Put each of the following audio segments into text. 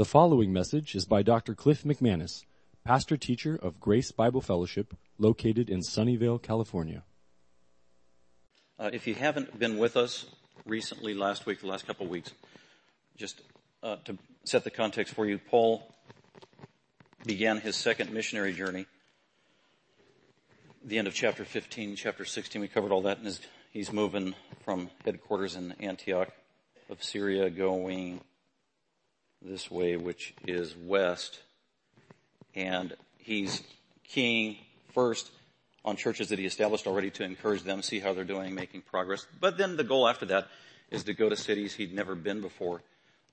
The following message is by Dr. Cliff McManus, pastor teacher of Grace Bible Fellowship, located in Sunnyvale, California. Uh, if you haven't been with us recently, last week, the last couple of weeks, just uh, to set the context for you, Paul began his second missionary journey. The end of chapter 15, chapter 16, we covered all that, and he's moving from headquarters in Antioch of Syria, going this way, which is west. And he's keying first on churches that he established already to encourage them, see how they're doing, making progress. But then the goal after that is to go to cities he'd never been before,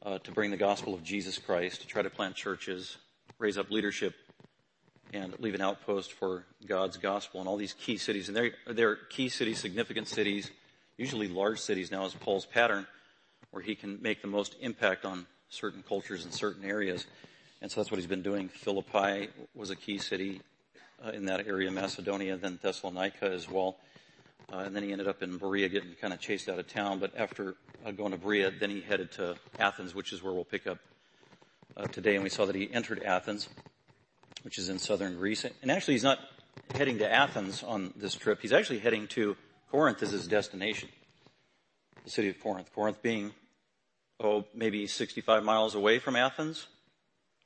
uh, to bring the gospel of Jesus Christ, to try to plant churches, raise up leadership, and leave an outpost for God's gospel in all these key cities. And they're, they're key cities, significant cities, usually large cities now is Paul's pattern, where he can make the most impact on certain cultures in certain areas. And so that's what he's been doing. Philippi was a key city uh, in that area, Macedonia, then Thessalonica as well. Uh, and then he ended up in Berea getting kind of chased out of town. But after uh, going to Berea, then he headed to Athens, which is where we'll pick up uh, today. And we saw that he entered Athens, which is in southern Greece. And actually, he's not heading to Athens on this trip. He's actually heading to Corinth as his destination. The city of Corinth. Corinth being oh, maybe 65 miles away from Athens,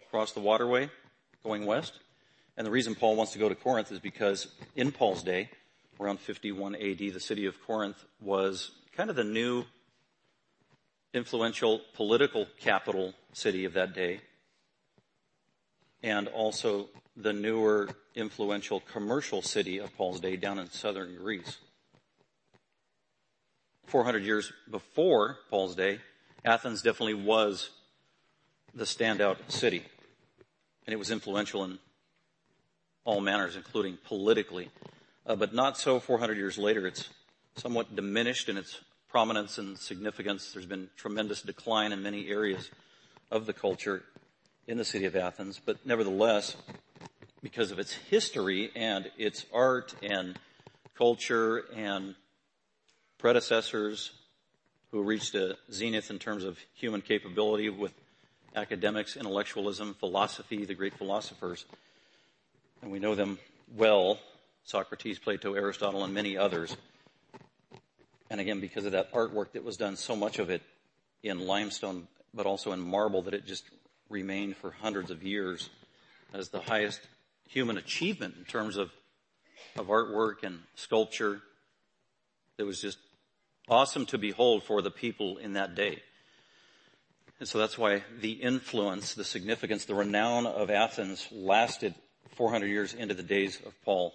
across the waterway, going west. And the reason Paul wants to go to Corinth is because in Paul's day, around 51 AD, the city of Corinth was kind of the new influential political capital city of that day, and also the newer influential commercial city of Paul's day down in southern Greece. 400 years before Paul's day, Athens definitely was the standout city. And it was influential in all manners, including politically. Uh, but not so 400 years later. It's somewhat diminished in its prominence and significance. There's been tremendous decline in many areas of the culture in the city of Athens. But nevertheless, because of its history and its art and culture and predecessors who reached a zenith in terms of human capability with academics, intellectualism, philosophy, the great philosophers. And we know them well Socrates, Plato, Aristotle, and many others. And again, because of that artwork that was done, so much of it in limestone, but also in marble, that it just remained for hundreds of years as the highest human achievement in terms of, of artwork and sculpture. It was just awesome to behold for the people in that day. And so that's why the influence, the significance, the renown of Athens lasted 400 years into the days of Paul.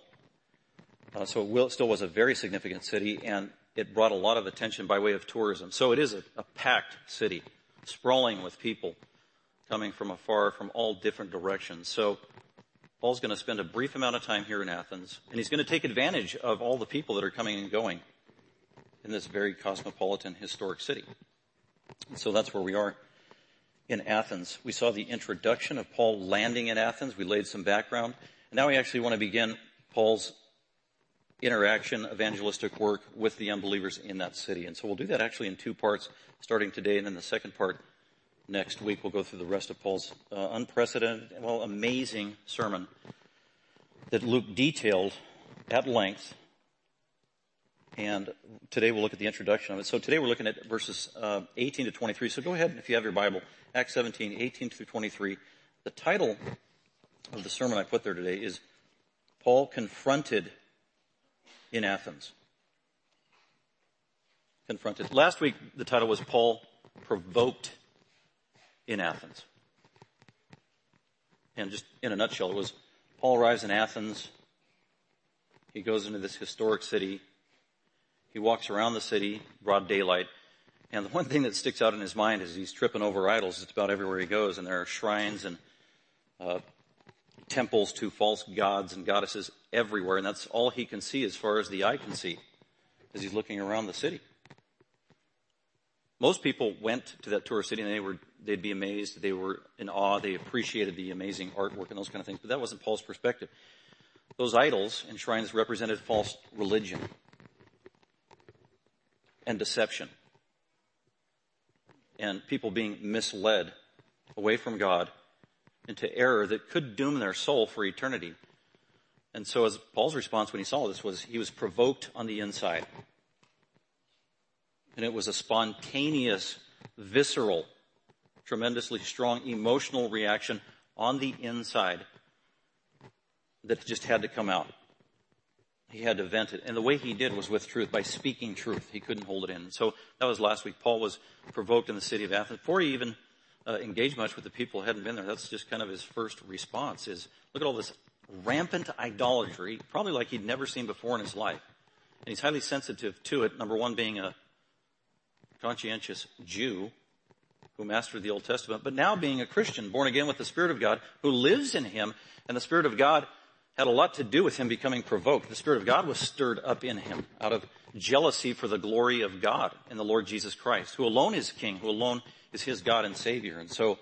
Uh, so it still was a very significant city and it brought a lot of attention by way of tourism. So it is a, a packed city, sprawling with people coming from afar from all different directions. So Paul's going to spend a brief amount of time here in Athens and he's going to take advantage of all the people that are coming and going in this very cosmopolitan historic city. So that's where we are in Athens. We saw the introduction of Paul landing in Athens. We laid some background. And now we actually want to begin Paul's interaction, evangelistic work with the unbelievers in that city. And so we'll do that actually in two parts, starting today, and then the second part next week. We'll go through the rest of Paul's uh, unprecedented, well, amazing sermon that Luke detailed at length and today we'll look at the introduction of it. So today we're looking at verses uh, 18 to 23. So go ahead if you have your Bible, Acts 17, 18 through 23. The title of the sermon I put there today is Paul confronted in Athens. Confronted. Last week the title was Paul provoked in Athens. And just in a nutshell, it was Paul arrives in Athens. He goes into this historic city he walks around the city, broad daylight, and the one thing that sticks out in his mind is he's tripping over idols. It's about everywhere he goes, and there are shrines and uh, temples to false gods and goddesses everywhere, and that's all he can see as far as the eye can see as he's looking around the city. Most people went to that tourist city and they were, they'd be amazed, they were in awe, they appreciated the amazing artwork and those kind of things, but that wasn't Paul's perspective. Those idols and shrines represented false religion and deception. And people being misled away from God into error that could doom their soul for eternity. And so as Paul's response when he saw this was he was provoked on the inside. And it was a spontaneous, visceral, tremendously strong emotional reaction on the inside that just had to come out. He had to vent it. And the way he did was with truth, by speaking truth. He couldn't hold it in. So that was last week. Paul was provoked in the city of Athens. Before he even uh, engaged much with the people who hadn't been there, that's just kind of his first response is, look at all this rampant idolatry, probably like he'd never seen before in his life. And he's highly sensitive to it. Number one, being a conscientious Jew who mastered the Old Testament, but now being a Christian, born again with the Spirit of God, who lives in him, and the Spirit of God had a lot to do with him becoming provoked. The Spirit of God was stirred up in him out of jealousy for the glory of God and the Lord Jesus Christ, who alone is King, who alone is his God and Savior. And so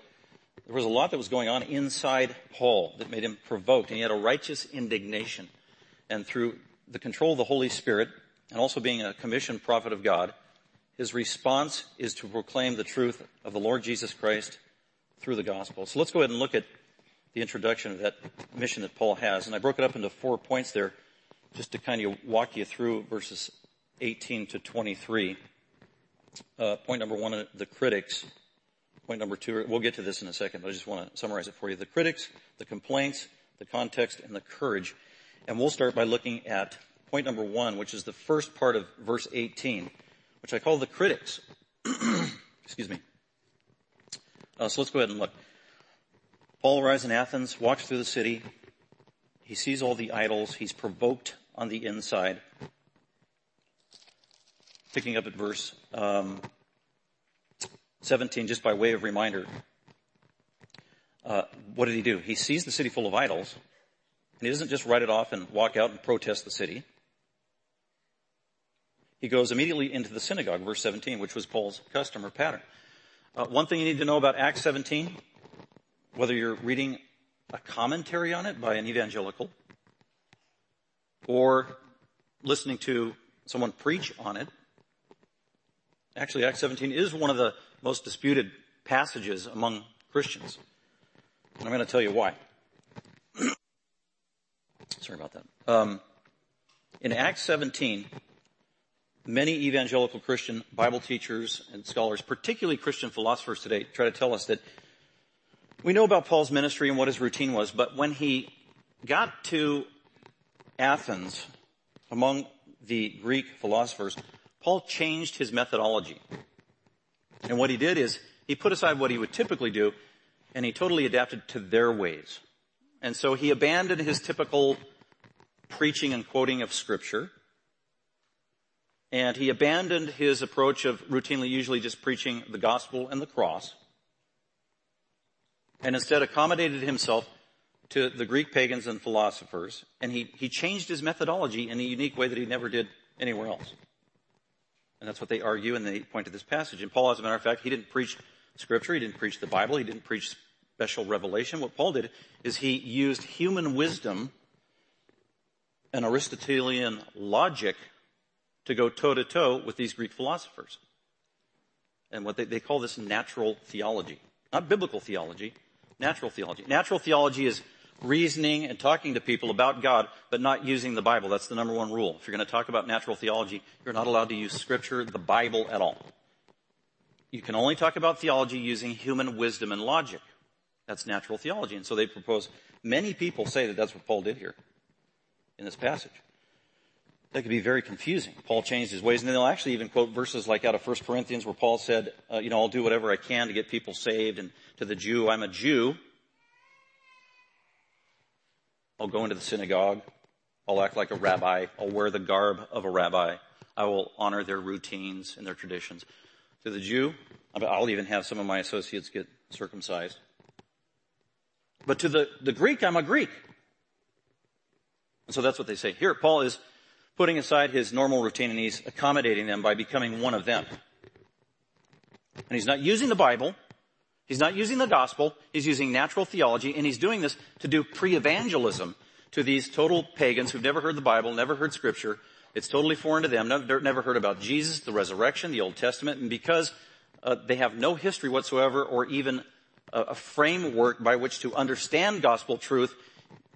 there was a lot that was going on inside Paul that made him provoked, and he had a righteous indignation. And through the control of the Holy Spirit, and also being a commissioned prophet of God, his response is to proclaim the truth of the Lord Jesus Christ through the gospel. So let's go ahead and look at the introduction of that mission that Paul has. And I broke it up into four points there just to kind of walk you through verses 18 to 23. Uh, point number one, the critics. Point number two, we'll get to this in a second, but I just want to summarize it for you. The critics, the complaints, the context, and the courage. And we'll start by looking at point number one, which is the first part of verse 18, which I call the critics. Excuse me. Uh, so let's go ahead and look. Paul arrives in Athens, walks through the city. He sees all the idols. He's provoked on the inside. Picking up at verse um, 17, just by way of reminder. Uh, what did he do? He sees the city full of idols, and he doesn't just write it off and walk out and protest the city. He goes immediately into the synagogue, verse 17, which was Paul's custom or pattern. Uh, one thing you need to know about Acts 17 whether you're reading a commentary on it by an evangelical or listening to someone preach on it. Actually, Acts 17 is one of the most disputed passages among Christians. And I'm going to tell you why. Sorry about that. Um, in Acts 17, many evangelical Christian Bible teachers and scholars, particularly Christian philosophers today, try to tell us that we know about Paul's ministry and what his routine was, but when he got to Athens among the Greek philosophers, Paul changed his methodology. And what he did is he put aside what he would typically do and he totally adapted to their ways. And so he abandoned his typical preaching and quoting of scripture. And he abandoned his approach of routinely usually just preaching the gospel and the cross and instead accommodated himself to the Greek pagans and philosophers, and he, he changed his methodology in a unique way that he never did anywhere else. And that's what they argue, and they point to this passage. And Paul, as a matter of fact, he didn't preach scripture, he didn't preach the Bible, he didn't preach special revelation. What Paul did is he used human wisdom and Aristotelian logic to go toe to toe with these Greek philosophers. And what they, they call this natural theology. Not biblical theology, Natural theology. Natural theology is reasoning and talking to people about God, but not using the Bible. That's the number one rule. If you're going to talk about natural theology, you're not allowed to use scripture, the Bible at all. You can only talk about theology using human wisdom and logic. That's natural theology. And so they propose, many people say that that's what Paul did here in this passage. That could be very confusing. Paul changed his ways, and then they'll actually even quote verses like out of 1 Corinthians where Paul said, uh, you know, I'll do whatever I can to get people saved, and to the Jew, I'm a Jew. I'll go into the synagogue. I'll act like a rabbi. I'll wear the garb of a rabbi. I will honor their routines and their traditions. To the Jew, I'll even have some of my associates get circumcised. But to the, the Greek, I'm a Greek. And so that's what they say. Here, Paul is putting aside his normal routine and he's accommodating them by becoming one of them. And he's not using the Bible. He's not using the gospel. He's using natural theology and he's doing this to do pre-evangelism to these total pagans who've never heard the Bible, never heard scripture. It's totally foreign to them. Never, heard about Jesus, the resurrection, the Old Testament. And because uh, they have no history whatsoever or even a framework by which to understand gospel truth,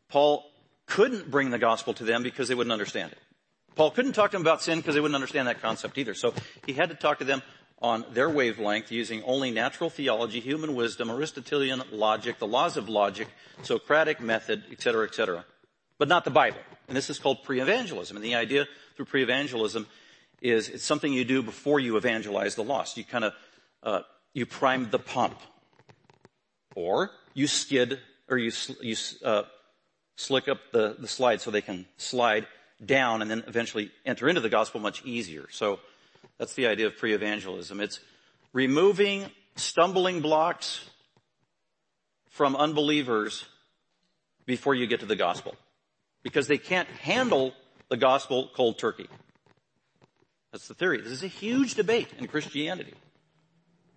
Paul couldn't bring the gospel to them because they wouldn't understand it. Paul couldn't talk to them about sin because they wouldn't understand that concept either. So he had to talk to them on their wavelength using only natural theology, human wisdom, Aristotelian logic, the laws of logic, Socratic method, etc., etc. But not the Bible. And this is called pre-evangelism. And the idea through pre-evangelism is it's something you do before you evangelize the lost. You kind of, uh, you prime the pump. Or you skid, or you, you uh, slick up the, the slide so they can slide down and then eventually enter into the gospel much easier. So that's the idea of pre-evangelism. It's removing stumbling blocks from unbelievers before you get to the gospel. Because they can't handle the gospel cold turkey. That's the theory. This is a huge debate in Christianity.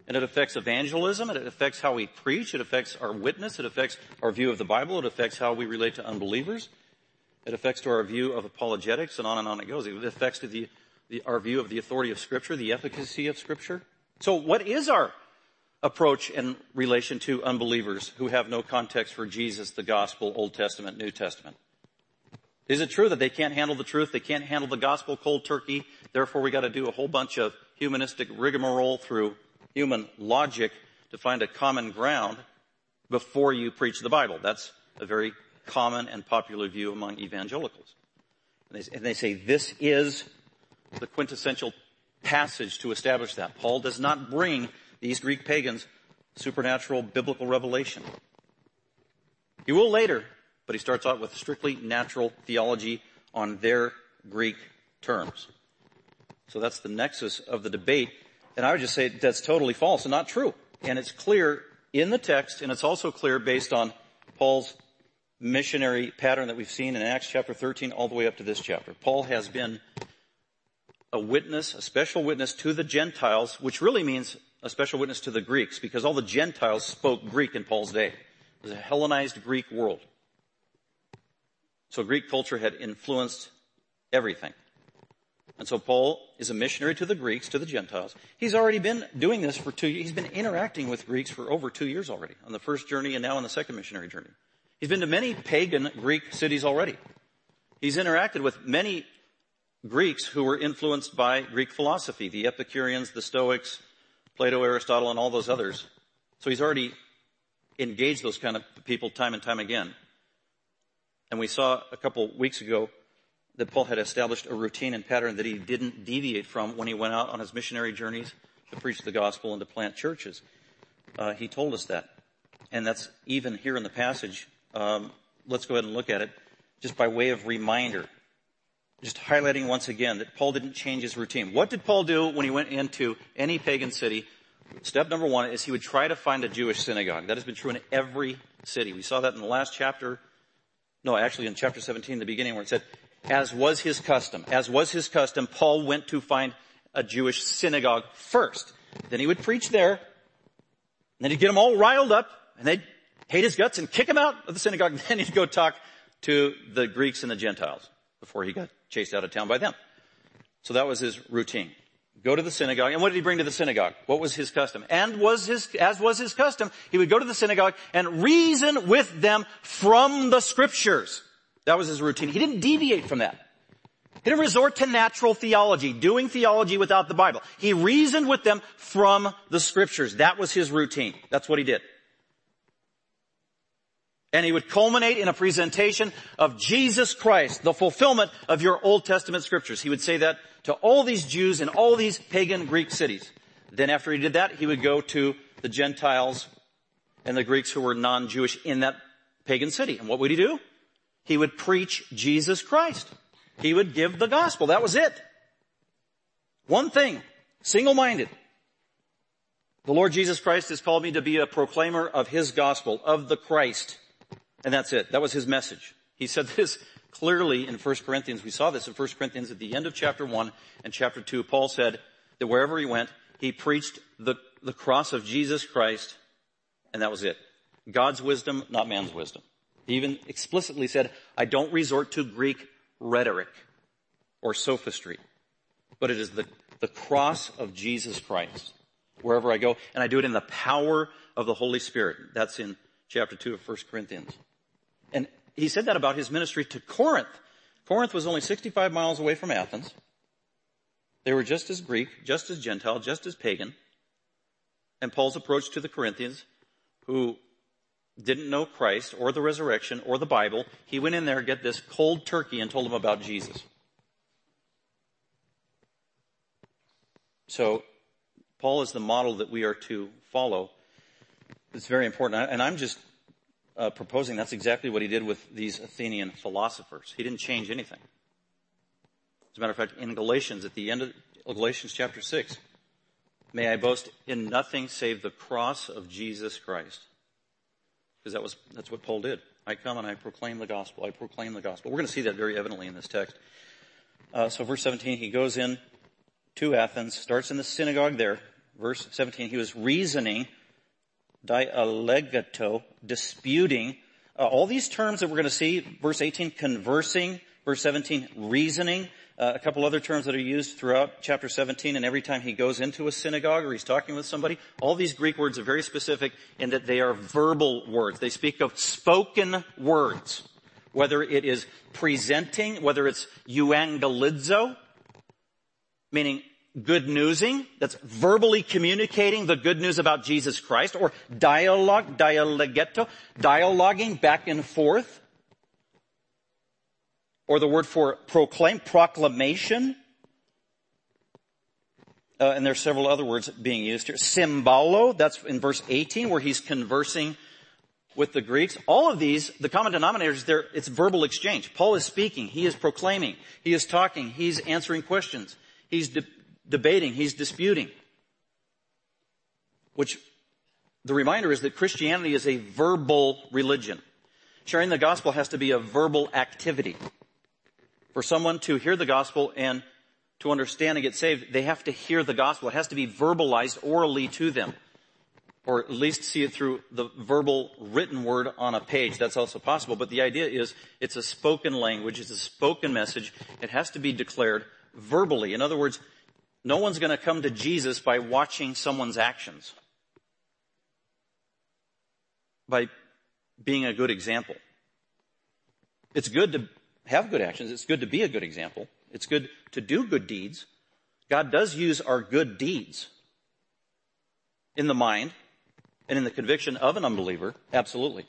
And it affects evangelism, and it affects how we preach, it affects our witness, it affects our view of the Bible, it affects how we relate to unbelievers, it affects to our view of apologetics, and on and on it goes. It affects to the, the, our view of the authority of Scripture, the efficacy of Scripture. So what is our approach in relation to unbelievers who have no context for Jesus, the gospel, Old Testament, New Testament? Is it true that they can't handle the truth? They can't handle the gospel cold turkey. Therefore we got to do a whole bunch of humanistic rigmarole through human logic to find a common ground before you preach the Bible. That's a very common and popular view among evangelicals. And they, and they say this is the quintessential passage to establish that. Paul does not bring these Greek pagans supernatural biblical revelation. He will later, but he starts out with strictly natural theology on their Greek terms. So that's the nexus of the debate. And I would just say that's totally false and not true. And it's clear in the text, and it's also clear based on Paul's missionary pattern that we've seen in Acts chapter 13 all the way up to this chapter. Paul has been a witness, a special witness to the Gentiles, which really means a special witness to the Greeks, because all the Gentiles spoke Greek in Paul's day. It was a Hellenized Greek world. So Greek culture had influenced everything. And so Paul is a missionary to the Greeks, to the Gentiles. He's already been doing this for two years. He's been interacting with Greeks for over two years already on the first journey and now on the second missionary journey. He's been to many pagan Greek cities already. He's interacted with many Greeks who were influenced by Greek philosophy, the Epicureans, the Stoics, Plato, Aristotle, and all those others. So he's already engaged those kind of people time and time again. And we saw a couple weeks ago that Paul had established a routine and pattern that he didn't deviate from when he went out on his missionary journeys to preach the gospel and to plant churches. Uh, he told us that. And that's even here in the passage. Um, let's go ahead and look at it just by way of reminder. Just highlighting once again that Paul didn't change his routine. What did Paul do when he went into any pagan city? Step number one is he would try to find a Jewish synagogue. That has been true in every city. We saw that in the last chapter. No, actually in chapter 17, the beginning where it said, as was his custom, as was his custom, Paul went to find a Jewish synagogue first. Then he would preach there. And then he'd get them all riled up and they'd hate his guts and kick him out of the synagogue. Then he'd go talk to the Greeks and the Gentiles before he got chased out of town by them. So that was his routine. Go to the synagogue. And what did he bring to the synagogue? What was his custom? And was his, as was his custom, he would go to the synagogue and reason with them from the scriptures. That was his routine. He didn't deviate from that. He didn't resort to natural theology, doing theology without the Bible. He reasoned with them from the scriptures. That was his routine. That's what he did. And he would culminate in a presentation of Jesus Christ, the fulfillment of your Old Testament scriptures. He would say that to all these Jews in all these pagan Greek cities. Then after he did that, he would go to the Gentiles and the Greeks who were non-Jewish in that pagan city. And what would he do? He would preach Jesus Christ. He would give the gospel. That was it. One thing. Single-minded. The Lord Jesus Christ has called me to be a proclaimer of His gospel, of the Christ. And that's it. That was His message. He said this clearly in 1 Corinthians. We saw this in 1 Corinthians at the end of chapter 1 and chapter 2. Paul said that wherever he went, he preached the, the cross of Jesus Christ, and that was it. God's wisdom, not man's wisdom. He even explicitly said, I don't resort to Greek rhetoric or sophistry, but it is the, the cross of Jesus Christ wherever I go, and I do it in the power of the Holy Spirit. That's in chapter 2 of 1 Corinthians. And he said that about his ministry to Corinth. Corinth was only 65 miles away from Athens. They were just as Greek, just as Gentile, just as pagan. And Paul's approach to the Corinthians, who didn't know Christ or the resurrection or the Bible, he went in there, get this cold turkey and told them about Jesus. So, Paul is the model that we are to follow. It's very important. And I'm just uh, proposing that's exactly what he did with these Athenian philosophers. He didn't change anything. As a matter of fact, in Galatians, at the end of Galatians chapter 6, may I boast in nothing save the cross of Jesus Christ. Because that was, that's what Paul did. I come and I proclaim the gospel. I proclaim the gospel. We're going to see that very evidently in this text. Uh, so verse 17, he goes in to Athens, starts in the synagogue there. Verse 17, he was reasoning dialegato, disputing. Uh, all these terms that we're going to see, verse 18, conversing, verse 17, reasoning, uh, a couple other terms that are used throughout chapter 17 and every time he goes into a synagogue or he's talking with somebody, all these Greek words are very specific in that they are verbal words. They speak of spoken words. Whether it is presenting, whether it's euangelizo, meaning good newsing, that's verbally communicating the good news about Jesus Christ, or dialogue, dialogetto, dialoguing back and forth, or the word for proclaim, proclamation, uh, and there's several other words being used here. Symbolo, that's in verse 18 where he's conversing with the Greeks. All of these, the common denominators, there, it's verbal exchange. Paul is speaking, he is proclaiming, he is talking, he's answering questions, he's de- debating, he's disputing. Which the reminder is that Christianity is a verbal religion. Sharing the gospel has to be a verbal activity. For someone to hear the gospel and to understand and get saved, they have to hear the gospel. It has to be verbalized orally to them. Or at least see it through the verbal written word on a page. That's also possible. But the idea is it's a spoken language. It's a spoken message. It has to be declared verbally. In other words, no one's going to come to Jesus by watching someone's actions. By being a good example. It's good to have good actions. It's good to be a good example. It's good to do good deeds. God does use our good deeds in the mind and in the conviction of an unbeliever. Absolutely.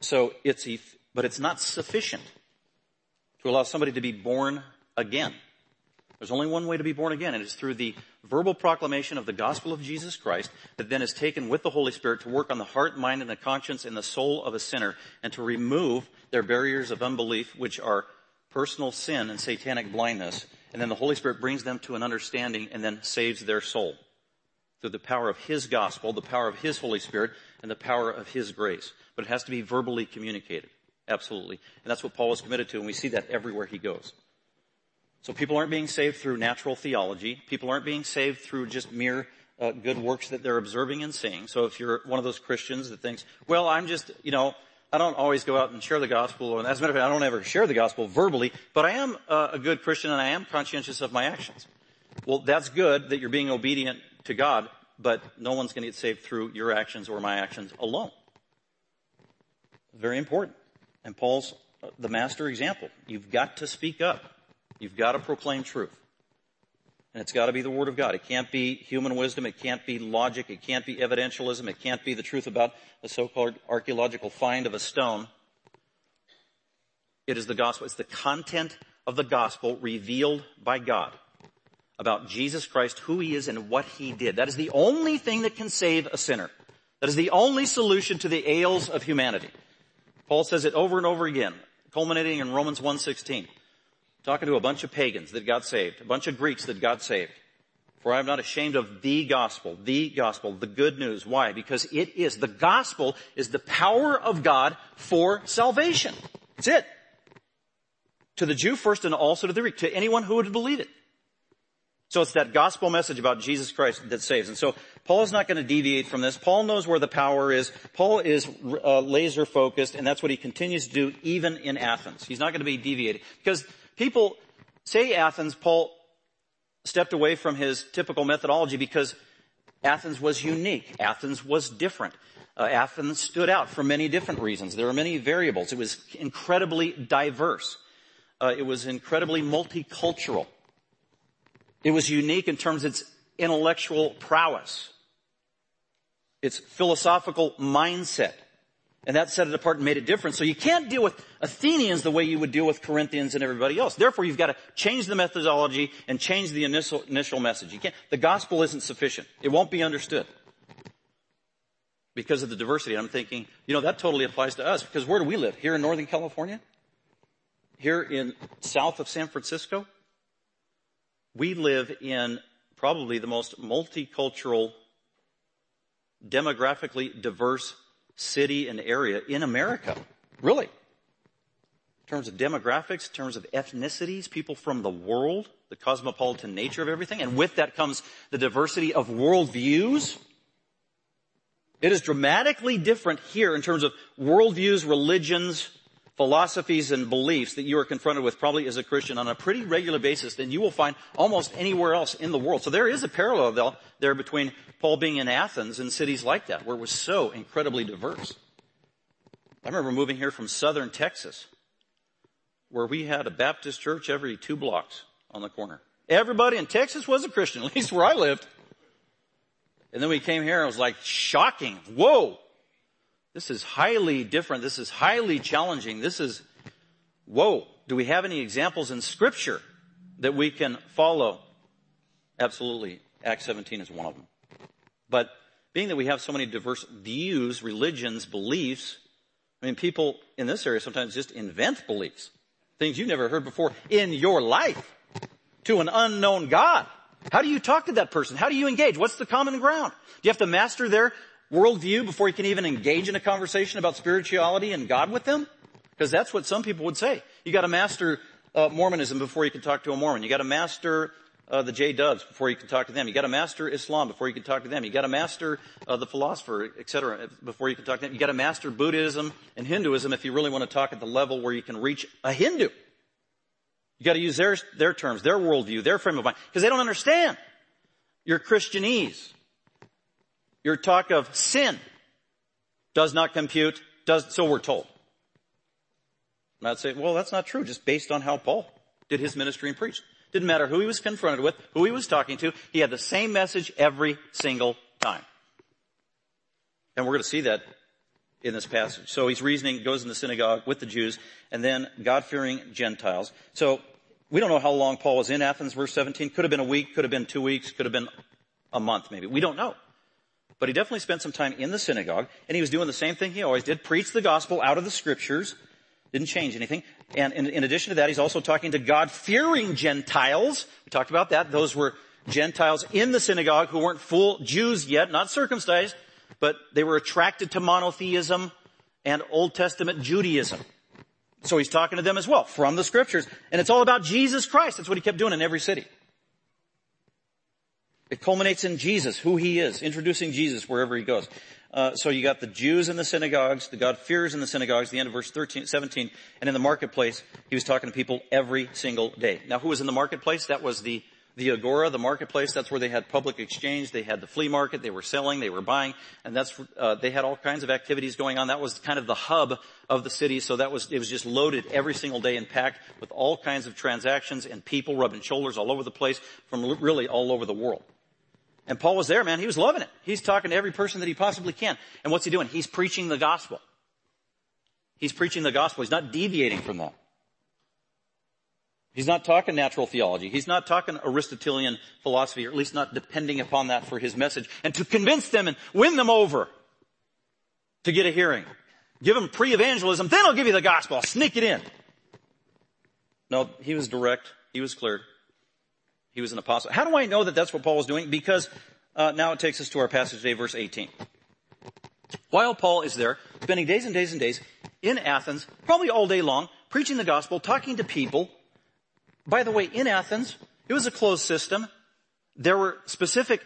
So it's, but it's not sufficient to allow somebody to be born again. There's only one way to be born again, and it's through the verbal proclamation of the gospel of Jesus Christ that then is taken with the Holy Spirit to work on the heart, mind, and the conscience and the soul of a sinner and to remove their barriers of unbelief, which are personal sin and satanic blindness. And then the Holy Spirit brings them to an understanding and then saves their soul through the power of His gospel, the power of His Holy Spirit, and the power of His grace. But it has to be verbally communicated. Absolutely. And that's what Paul is committed to, and we see that everywhere he goes. So people aren't being saved through natural theology. People aren't being saved through just mere uh, good works that they're observing and seeing. So if you're one of those Christians that thinks, well, I'm just, you know, I don't always go out and share the gospel. And as a matter of fact, I don't ever share the gospel verbally, but I am uh, a good Christian and I am conscientious of my actions. Well, that's good that you're being obedient to God, but no one's going to get saved through your actions or my actions alone. Very important. And Paul's uh, the master example. You've got to speak up. You've got to proclaim truth. And it's got to be the Word of God. It can't be human wisdom. It can't be logic. It can't be evidentialism. It can't be the truth about a so-called archaeological find of a stone. It is the gospel. It's the content of the gospel revealed by God about Jesus Christ, who He is and what He did. That is the only thing that can save a sinner. That is the only solution to the ails of humanity. Paul says it over and over again, culminating in Romans 1.16 talking to a bunch of pagans that got saved, a bunch of Greeks that got saved. For I am not ashamed of the gospel, the gospel, the good news. Why? Because it is, the gospel is the power of God for salvation. That's it. To the Jew first and also to the Greek, to anyone who would believe it. So it's that gospel message about Jesus Christ that saves. And so Paul is not going to deviate from this. Paul knows where the power is. Paul is uh, laser focused, and that's what he continues to do even in Athens. He's not going to be deviated because People say Athens, Paul stepped away from his typical methodology because Athens was unique. Athens was different. Uh, Athens stood out for many different reasons. There were many variables. It was incredibly diverse. Uh, it was incredibly multicultural. It was unique in terms of its intellectual prowess, its philosophical mindset. And that set it apart and made it different. So you can't deal with Athenians the way you would deal with Corinthians and everybody else. Therefore, you've got to change the methodology and change the initial, initial message. You can't, the gospel isn't sufficient. It won't be understood because of the diversity. I'm thinking, you know, that totally applies to us because where do we live? Here in Northern California? Here in south of San Francisco? We live in probably the most multicultural, demographically diverse city and area in America. Really. In terms of demographics, in terms of ethnicities, people from the world, the cosmopolitan nature of everything, and with that comes the diversity of worldviews. It is dramatically different here in terms of worldviews, religions, philosophies, and beliefs that you are confronted with probably as a Christian on a pretty regular basis than you will find almost anywhere else in the world. So there is a parallel there between Paul being in Athens and cities like that, where it was so incredibly diverse. I remember moving here from southern Texas, where we had a Baptist church every two blocks on the corner. Everybody in Texas was a Christian, at least where I lived. And then we came here and it was like shocking. Whoa! This is highly different. This is highly challenging. This is, whoa. Do we have any examples in scripture that we can follow? Absolutely. Acts 17 is one of them. But being that we have so many diverse views, religions, beliefs, I mean, people in this area sometimes just invent beliefs. Things you've never heard before in your life to an unknown God. How do you talk to that person? How do you engage? What's the common ground? Do you have to master their worldview before you can even engage in a conversation about spirituality and God with them? Because that's what some people would say. You gotta master uh, Mormonism before you can talk to a Mormon. You gotta master uh, the J Dubs before you can talk to them. You got to master Islam before you can talk to them. You got to master uh, the philosopher, etc., before you can talk to them. You got to master Buddhism and Hinduism if you really want to talk at the level where you can reach a Hindu. You got to use their, their terms, their worldview, their frame of mind, because they don't understand your Christianese. Your talk of sin does not compute, does, so we're told. And I'd say, well, that's not true, just based on how Paul did his ministry and preached. Didn't matter who he was confronted with, who he was talking to, he had the same message every single time. And we're going to see that in this passage. So he's reasoning, goes in the synagogue with the Jews, and then God-fearing Gentiles. So we don't know how long Paul was in Athens, verse 17. Could have been a week, could have been two weeks, could have been a month maybe. We don't know. But he definitely spent some time in the synagogue, and he was doing the same thing he always did, preach the gospel out of the scriptures. Didn't change anything. And in, in addition to that, he's also talking to God-fearing Gentiles. We talked about that. Those were Gentiles in the synagogue who weren't full Jews yet, not circumcised, but they were attracted to monotheism and Old Testament Judaism. So he's talking to them as well from the scriptures. And it's all about Jesus Christ. That's what he kept doing in every city. It culminates in Jesus, who he is, introducing Jesus wherever he goes. Uh, so you got the Jews in the synagogues, the God-fearers in the synagogues, the end of verse 13, 17, and in the marketplace, he was talking to people every single day. Now who was in the marketplace? That was the the agora, the marketplace, that's where they had public exchange. They had the flea market. They were selling. They were buying, and that's uh, they had all kinds of activities going on. That was kind of the hub of the city. So that was it was just loaded every single day and packed with all kinds of transactions and people rubbing shoulders all over the place from really all over the world. And Paul was there, man. He was loving it. He's talking to every person that he possibly can. And what's he doing? He's preaching the gospel. He's preaching the gospel. He's not deviating from that. He's not talking natural theology. He's not talking Aristotelian philosophy, or at least not depending upon that for his message. And to convince them and win them over to get a hearing. Give them pre-evangelism, then I'll give you the gospel. I'll sneak it in. No, he was direct. He was clear. He was an apostle. How do I know that that's what Paul was doing? Because uh, now it takes us to our passage today, verse 18. While Paul is there, spending days and days and days in Athens, probably all day long, preaching the gospel, talking to people, by the way, in Athens, it was a closed system. There were specific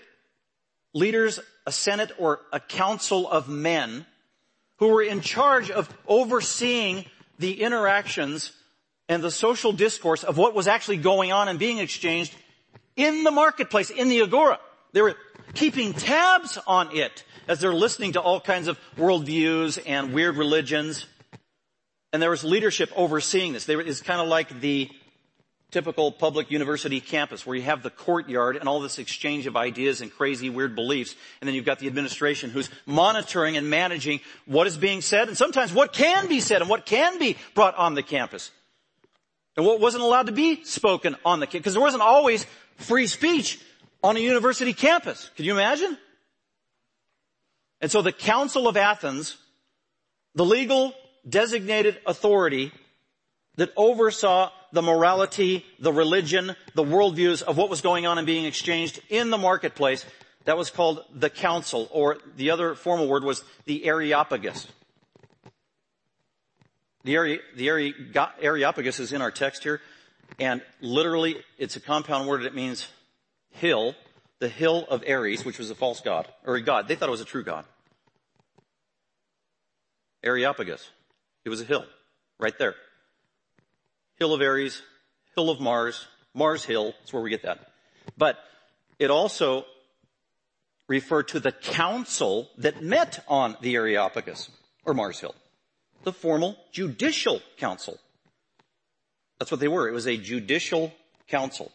leaders, a senate or a council of men who were in charge of overseeing the interactions and the social discourse of what was actually going on and being exchanged in the marketplace, in the agora. They were keeping tabs on it as they're listening to all kinds of worldviews and weird religions. And there was leadership overseeing this. It's kind of like the typical public university campus where you have the courtyard and all this exchange of ideas and crazy weird beliefs. And then you've got the administration who's monitoring and managing what is being said and sometimes what can be said and what can be brought on the campus. And what wasn't allowed to be spoken on the campus. Because there wasn't always free speech on a university campus. Can you imagine? And so the Council of Athens, the legal designated authority that oversaw the morality, the religion, the worldviews of what was going on and being exchanged in the marketplace. That was called the council, or the other formal word was the Areopagus. The, Are, the Areopagus is in our text here, and literally it's a compound word that means hill, the hill of Ares, which was a false god, or a god. They thought it was a true god. Areopagus. It was a hill, right there. Hill of Ares, Hill of Mars, Mars Hill, that's where we get that. But it also referred to the council that met on the Areopagus, or Mars Hill. The formal judicial council. That's what they were. It was a judicial council.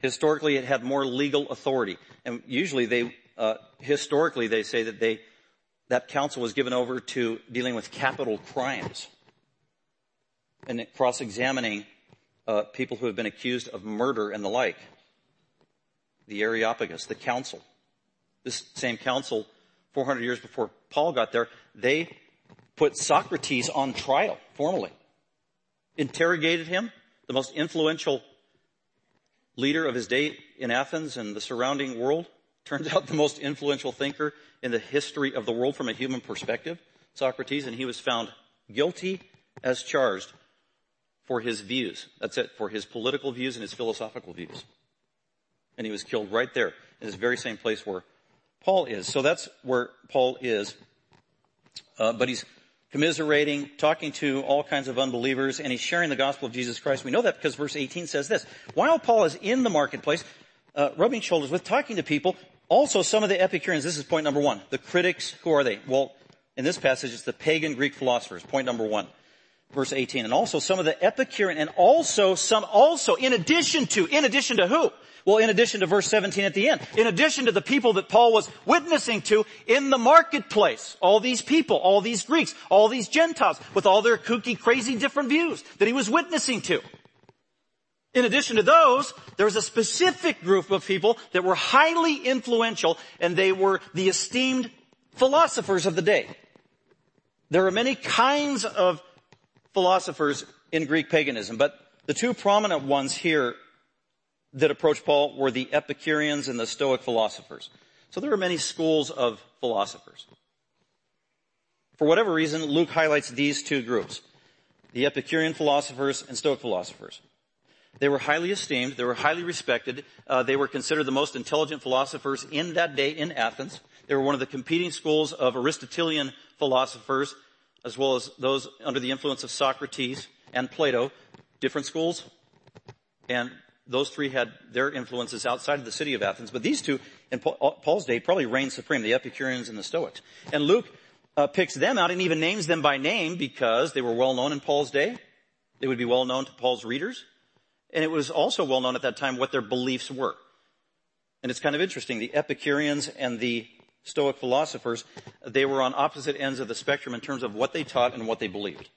Historically, it had more legal authority. And usually they, uh, historically they say that they, that council was given over to dealing with capital crimes and cross-examining uh, people who have been accused of murder and the like. The Areopagus, the council. This same council, 400 years before Paul got there, they put Socrates on trial formally, interrogated him, the most influential leader of his day in Athens and the surrounding world. Turns out the most influential thinker in the history of the world from a human perspective, Socrates, and he was found guilty as charged for his views. That's it, for his political views and his philosophical views. And he was killed right there in this very same place where Paul is. So that's where Paul is. Uh, but he's commiserating, talking to all kinds of unbelievers, and he's sharing the gospel of Jesus Christ. We know that because verse 18 says this. While Paul is in the marketplace, uh, rubbing shoulders with, talking to people, also some of the Epicureans, this is point number one. The critics, who are they? Well, in this passage, it's the pagan Greek philosophers, point number one verse 18. And also some of the Epicurean and also some, also in addition to, in addition to who? Well, in addition to verse 17 at the end, in addition to the people that Paul was witnessing to in the marketplace, all these people, all these Greeks, all these Gentiles with all their kooky, crazy different views that he was witnessing to. In addition to those, there was a specific group of people that were highly influential and they were the esteemed philosophers of the day. There are many kinds of philosophers in Greek paganism, but the two prominent ones here that approached Paul were the Epicureans and the Stoic philosophers. So there are many schools of philosophers. For whatever reason, Luke highlights these two groups. The Epicurean philosophers and Stoic philosophers. They were highly esteemed. They were highly respected. Uh, they were considered the most intelligent philosophers in that day in Athens. They were one of the competing schools of Aristotelian philosophers as well as those under the influence of Socrates and Plato, different schools. And those three had their influences outside of the city of Athens. But these two, in Paul's day, probably reigned supreme, the Epicureans and the Stoics. And Luke uh, picks them out and even names them by name because they were well known in Paul's day. They would be well known to Paul's readers. And it was also well known at that time what their beliefs were. And it's kind of interesting. The Epicureans and the Stoic philosophers, they were on opposite ends of the spectrum in terms of what they taught and what they believed.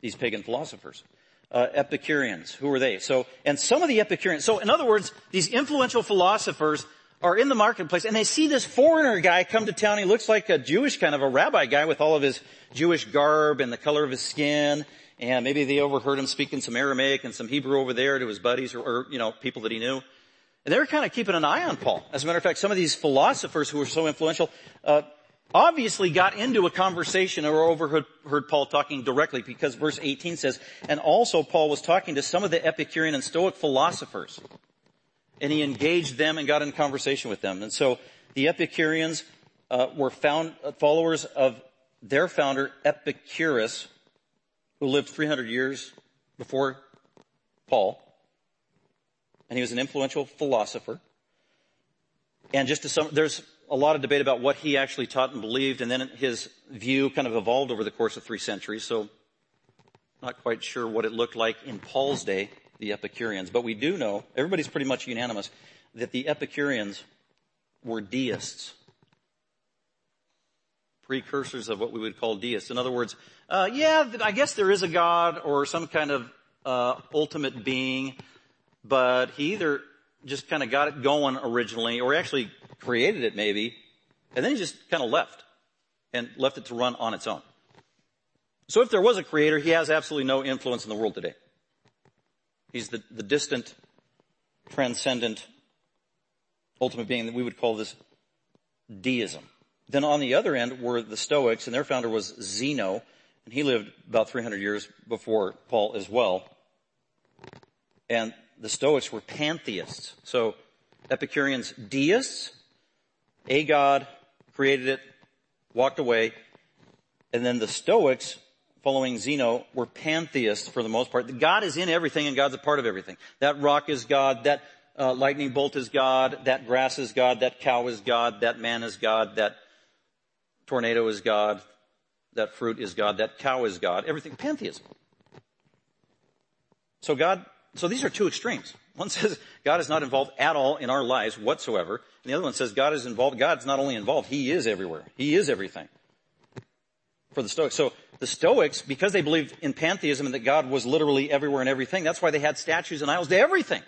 These pagan philosophers. Uh, Epicureans, who were they? So, and some of the Epicureans, so in other words, these influential philosophers are in the marketplace and they see this foreigner guy come to town. He looks like a Jewish kind of a rabbi guy with all of his Jewish garb and the color of his skin. And maybe they overheard him speaking some Aramaic and some Hebrew over there to his buddies or, or you know, people that he knew. And they were kind of keeping an eye on Paul. As a matter of fact, some of these philosophers who were so influential, uh, obviously got into a conversation or overheard heard Paul talking directly because verse 18 says, and also Paul was talking to some of the Epicurean and Stoic philosophers. And he engaged them and got in conversation with them. And so the Epicureans uh, were found uh, followers of their founder Epicurus, who lived 300 years before Paul and he was an influential philosopher. And just to some, there's a lot of debate about what he actually taught and believed, and then his view kind of evolved over the course of three centuries. So, not quite sure what it looked like in Paul's day, the Epicureans. But we do know, everybody's pretty much unanimous, that the Epicureans were deists. Precursors of what we would call deists. In other words, uh, yeah, I guess there is a God or some kind of uh, ultimate being, but he either just kind of got it going originally, or actually created it maybe, and then he just kind of left and left it to run on its own. So if there was a creator, he has absolutely no influence in the world today. He's the, the distant, transcendent, ultimate being that we would call this deism. Then on the other end were the Stoics, and their founder was Zeno, and he lived about 300 years before Paul as well. And the Stoics were pantheists. So Epicureans, deists, a God created it, walked away, and then the Stoics, following Zeno, were pantheists for the most part. God is in everything and God's a part of everything. That rock is God, that uh, lightning bolt is God, that grass is God, that cow is God, that man is God, that tornado is God, that fruit is God, that cow is God, everything, pantheism. So God so these are two extremes. One says God is not involved at all in our lives whatsoever. And the other one says God is involved. God's not only involved, He is everywhere. He is everything. For the Stoics. So the Stoics, because they believed in pantheism and that God was literally everywhere and everything, that's why they had statues and idols to everything.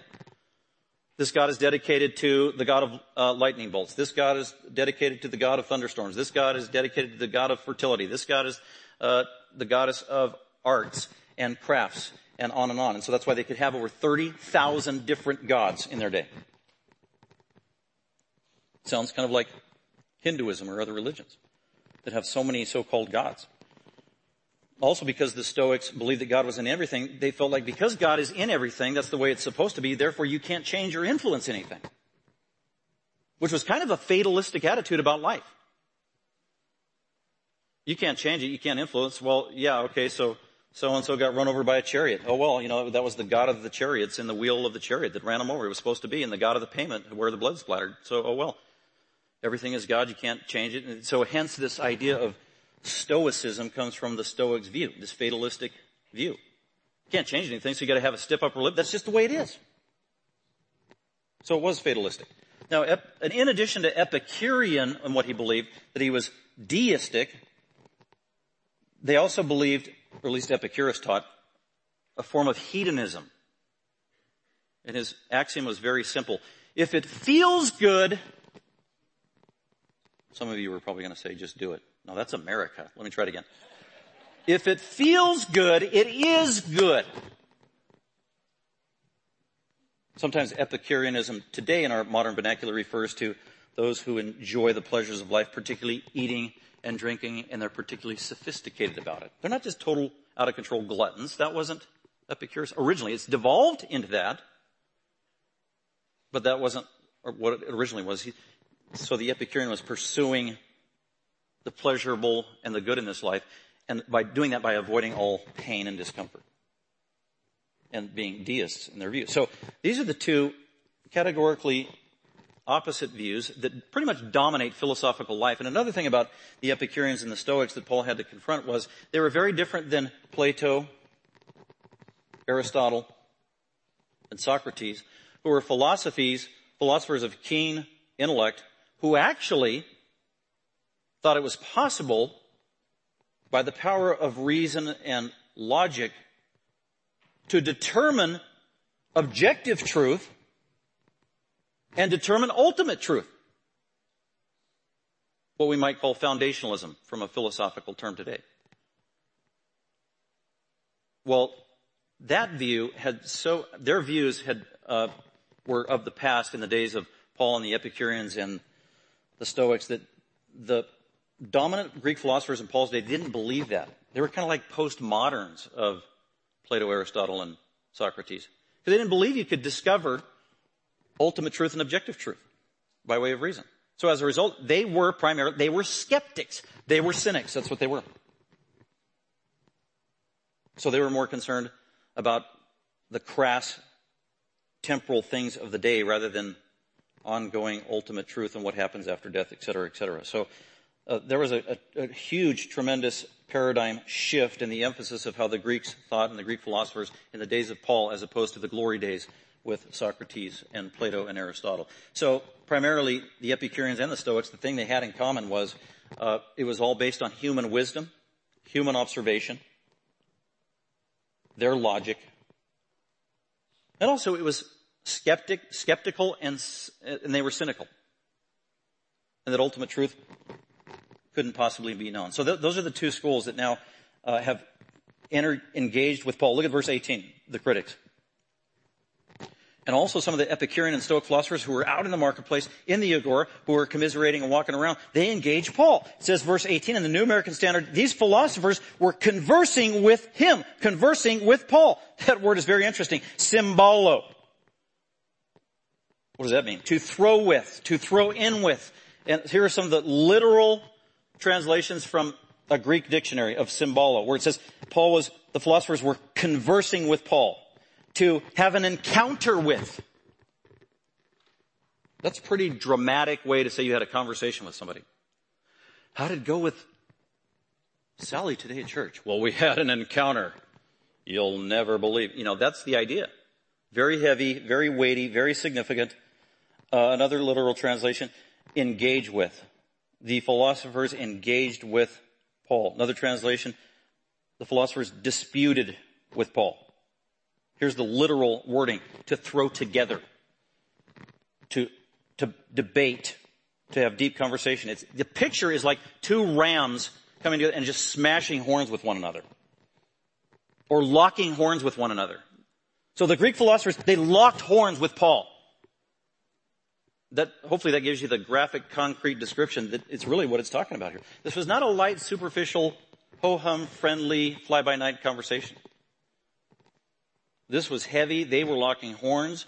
This God is dedicated to the God of uh, lightning bolts. This God is dedicated to the God of thunderstorms. This God is dedicated to the God of fertility. This God is uh, the goddess of arts and crafts and on and on. And so that's why they could have over 30,000 different gods in their day. Sounds kind of like Hinduism or other religions that have so many so-called gods. Also because the Stoics believed that God was in everything, they felt like because God is in everything, that's the way it's supposed to be, therefore you can't change or influence anything. Which was kind of a fatalistic attitude about life. You can't change it, you can't influence. Well, yeah, okay, so so and so got run over by a chariot. Oh well, you know, that was the god of the chariots in the wheel of the chariot that ran him over. It was supposed to be, and the god of the payment where the blood splattered. So, oh well. Everything is God, you can't change it. And so hence this idea of stoicism comes from the Stoics view, this fatalistic view. You can't change anything, so you gotta have a stiff upper lip. That's just the way it is. So it was fatalistic. Now, in addition to Epicurean and what he believed, that he was deistic, they also believed or at least Epicurus taught, a form of hedonism. And his axiom was very simple. If it feels good, some of you were probably going to say, just do it. No, that's America. Let me try it again. If it feels good, it is good. Sometimes Epicureanism today in our modern vernacular refers to those who enjoy the pleasures of life, particularly eating and drinking, and they're particularly sophisticated about it. They're not just total out of control gluttons. That wasn't Epicurus originally. It's devolved into that, but that wasn't what it originally was. So the Epicurean was pursuing the pleasurable and the good in this life, and by doing that by avoiding all pain and discomfort. And being deists in their view. So these are the two categorically opposite views that pretty much dominate philosophical life. And another thing about the Epicureans and the Stoics that Paul had to confront was they were very different than Plato, Aristotle, and Socrates, who were philosophies, philosophers of keen intellect, who actually thought it was possible by the power of reason and logic to determine objective truth and determine ultimate truth. What we might call foundationalism from a philosophical term today. Well, that view had so, their views had, uh, were of the past in the days of Paul and the Epicureans and the Stoics that the dominant Greek philosophers in Paul's day didn't believe that. They were kind of like postmoderns of Plato, Aristotle, and Socrates. Because they didn't believe you could discover ultimate truth and objective truth by way of reason. So as a result, they were primarily, they were skeptics. They were cynics. That's what they were. So they were more concerned about the crass temporal things of the day rather than ongoing ultimate truth and what happens after death, et cetera, et cetera. So uh, there was a, a, a, huge, tremendous paradigm shift in the emphasis of how the Greeks thought and the Greek philosophers in the days of Paul as opposed to the glory days with Socrates and Plato and Aristotle. So primarily the Epicureans and the Stoics, the thing they had in common was uh, it was all based on human wisdom, human observation, their logic, and also it was skeptic, skeptical and, and they were cynical. And that ultimate truth couldn't possibly be known. So th- those are the two schools that now uh, have engaged with Paul. Look at verse 18, the critics. And also some of the Epicurean and Stoic philosophers who were out in the marketplace, in the Agora, who were commiserating and walking around, they engaged Paul. It says verse 18 in the New American Standard, these philosophers were conversing with him, conversing with Paul. That word is very interesting. Symbolo. What does that mean? To throw with, to throw in with. And here are some of the literal translations from a Greek dictionary of symbolo, where it says Paul was, the philosophers were conversing with Paul. To have an encounter with. That's a pretty dramatic way to say you had a conversation with somebody. How did it go with Sally today at church? Well, we had an encounter. You'll never believe. You know, that's the idea. Very heavy, very weighty, very significant. Uh, another literal translation, engage with. The philosophers engaged with Paul. Another translation, the philosophers disputed with Paul. Here's the literal wording, to throw together, to, to debate, to have deep conversation. It's, the picture is like two rams coming together and just smashing horns with one another. Or locking horns with one another. So the Greek philosophers, they locked horns with Paul that hopefully that gives you the graphic, concrete description that it's really what it's talking about here. This was not a light, superficial, ho-hum, friendly, fly-by-night conversation. This was heavy. They were locking horns.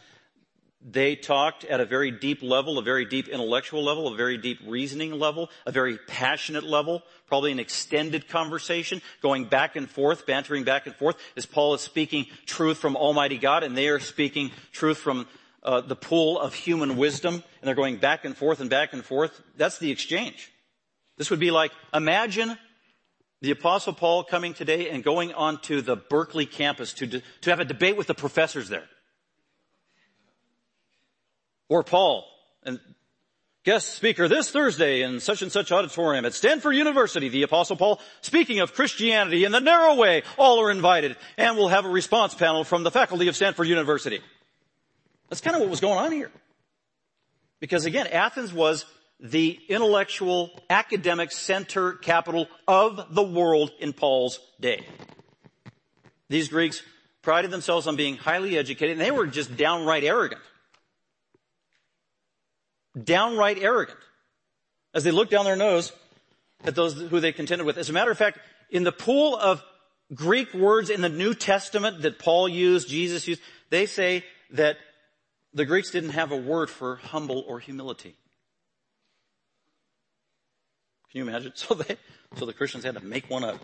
They talked at a very deep level, a very deep intellectual level, a very deep reasoning level, a very passionate level, probably an extended conversation, going back and forth, bantering back and forth, as Paul is speaking truth from Almighty God, and they are speaking truth from uh, the pool of human wisdom, and they're going back and forth and back and forth. That's the exchange. This would be like, imagine the apostle Paul coming today and going on to the Berkeley campus to, to have a debate with the professors there. Or Paul, and guest speaker this Thursday in such and such auditorium at Stanford University, the apostle Paul, speaking of Christianity in the narrow way, all are invited, and we'll have a response panel from the faculty of Stanford University. That's kind of what was going on here. Because again, Athens was the intellectual, academic center capital of the world in Paul's day. These Greeks prided themselves on being highly educated, and they were just downright arrogant. Downright arrogant. As they looked down their nose at those who they contended with. As a matter of fact, in the pool of Greek words in the New Testament that Paul used, Jesus used, they say that the Greeks didn't have a word for humble or humility. Can you imagine? So they, so the Christians had to make one up.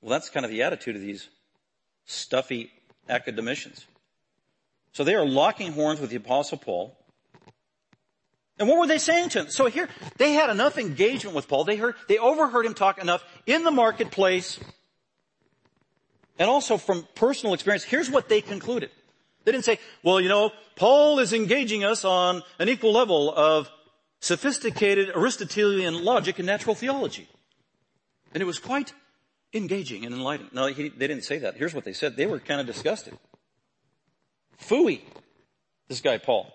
Well, that's kind of the attitude of these stuffy academicians. So they are locking horns with the apostle Paul. And what were they saying to him? So here, they had enough engagement with Paul. They heard, they overheard him talk enough in the marketplace and also from personal experience, here's what they concluded. They didn't say, well, you know, Paul is engaging us on an equal level of sophisticated Aristotelian logic and natural theology. And it was quite engaging and enlightening. No, he, they didn't say that. Here's what they said. They were kind of disgusted. Fooey, this guy Paul.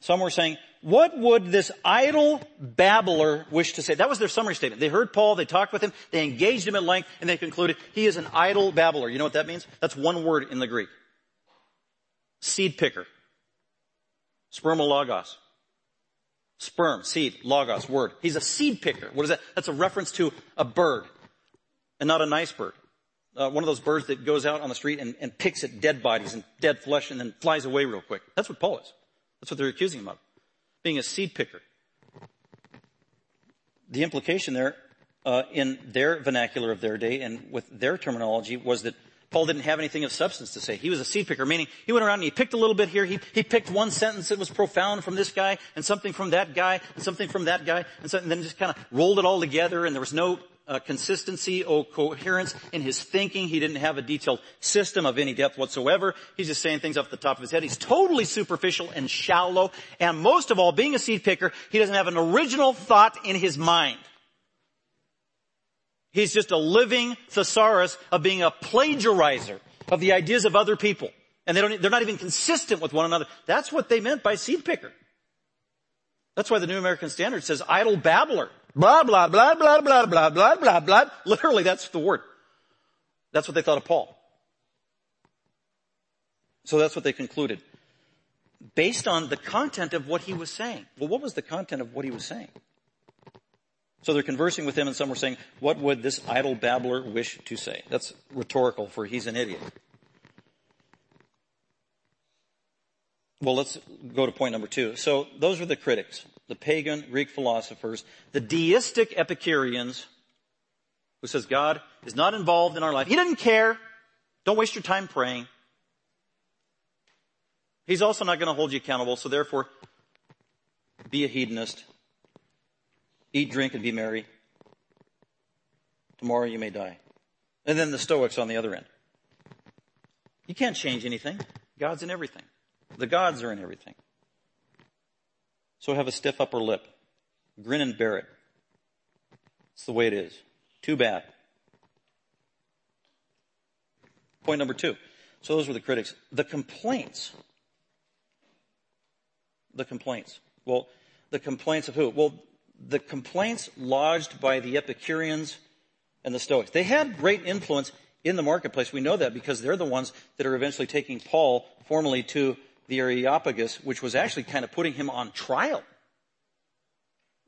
Some were saying, what would this idle babbler wish to say? That was their summary statement. They heard Paul, they talked with him, they engaged him at length, and they concluded, he is an idle babbler. You know what that means? That's one word in the Greek. Seed picker. Spermologos. Sperm, seed, logos, word. He's a seed picker. What is that? That's a reference to a bird, and not a nice bird. Uh, one of those birds that goes out on the street and, and picks at dead bodies and dead flesh and then flies away real quick. That's what Paul is. That's what they're accusing him of being a seed picker. The implication there, uh, in their vernacular of their day and with their terminology was that Paul didn't have anything of substance to say. He was a seed picker, meaning he went around and he picked a little bit here. He, he picked one sentence that was profound from this guy and something from that guy and something from that guy and, so, and then just kind of rolled it all together and there was no uh, consistency or coherence in his thinking. He didn't have a detailed system of any depth whatsoever. He's just saying things off the top of his head. He's totally superficial and shallow. And most of all, being a seed picker, he doesn't have an original thought in his mind. He's just a living thesaurus of being a plagiarizer of the ideas of other people. And they don't, they're not even consistent with one another. That's what they meant by seed picker. That's why the New American Standard says idle babbler. Blah, blah, blah, blah, blah, blah, blah, blah, blah. Literally, that's the word. That's what they thought of Paul. So that's what they concluded. Based on the content of what he was saying. Well, what was the content of what he was saying? So they're conversing with him and some were saying, what would this idle babbler wish to say? That's rhetorical for he's an idiot. Well, let's go to point number two. So those were the critics, the pagan Greek philosophers, the deistic Epicureans, who says God is not involved in our life. He doesn't care. Don't waste your time praying. He's also not going to hold you accountable, so therefore, be a hedonist. Eat, drink, and be merry. Tomorrow you may die. And then the Stoics on the other end. You can't change anything. God's in everything. The gods are in everything. So have a stiff upper lip. Grin and bear it. It's the way it is. Too bad. Point number two. So those were the critics. The complaints. The complaints. Well, the complaints of who? Well, the complaints lodged by the Epicureans and the Stoics. They had great influence in the marketplace. We know that because they're the ones that are eventually taking Paul formally to the Areopagus, which was actually kind of putting him on trial.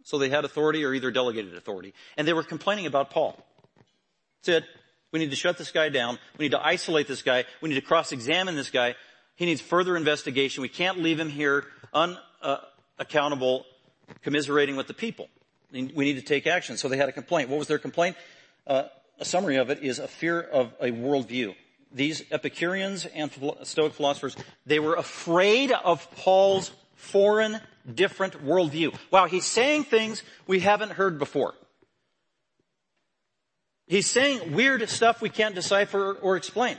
So they had authority or either delegated authority. And they were complaining about Paul. Said, we need to shut this guy down. We need to isolate this guy. We need to cross-examine this guy. He needs further investigation. We can't leave him here unaccountable uh, commiserating with the people. We need to take action. So they had a complaint. What was their complaint? Uh, a summary of it is a fear of a worldview. These Epicureans and Stoic philosophers, they were afraid of Paul's foreign, different worldview. Wow, he's saying things we haven't heard before. He's saying weird stuff we can't decipher or explain.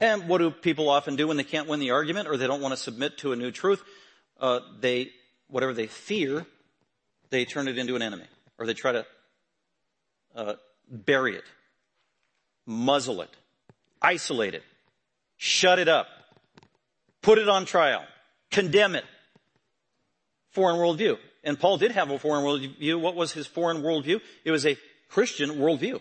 And what do people often do when they can't win the argument or they don't want to submit to a new truth? Uh, they whatever they fear, they turn it into an enemy, or they try to uh, bury it, muzzle it, isolate it, shut it up, put it on trial, condemn it. Foreign worldview. And Paul did have a foreign worldview. What was his foreign worldview? It was a Christian worldview.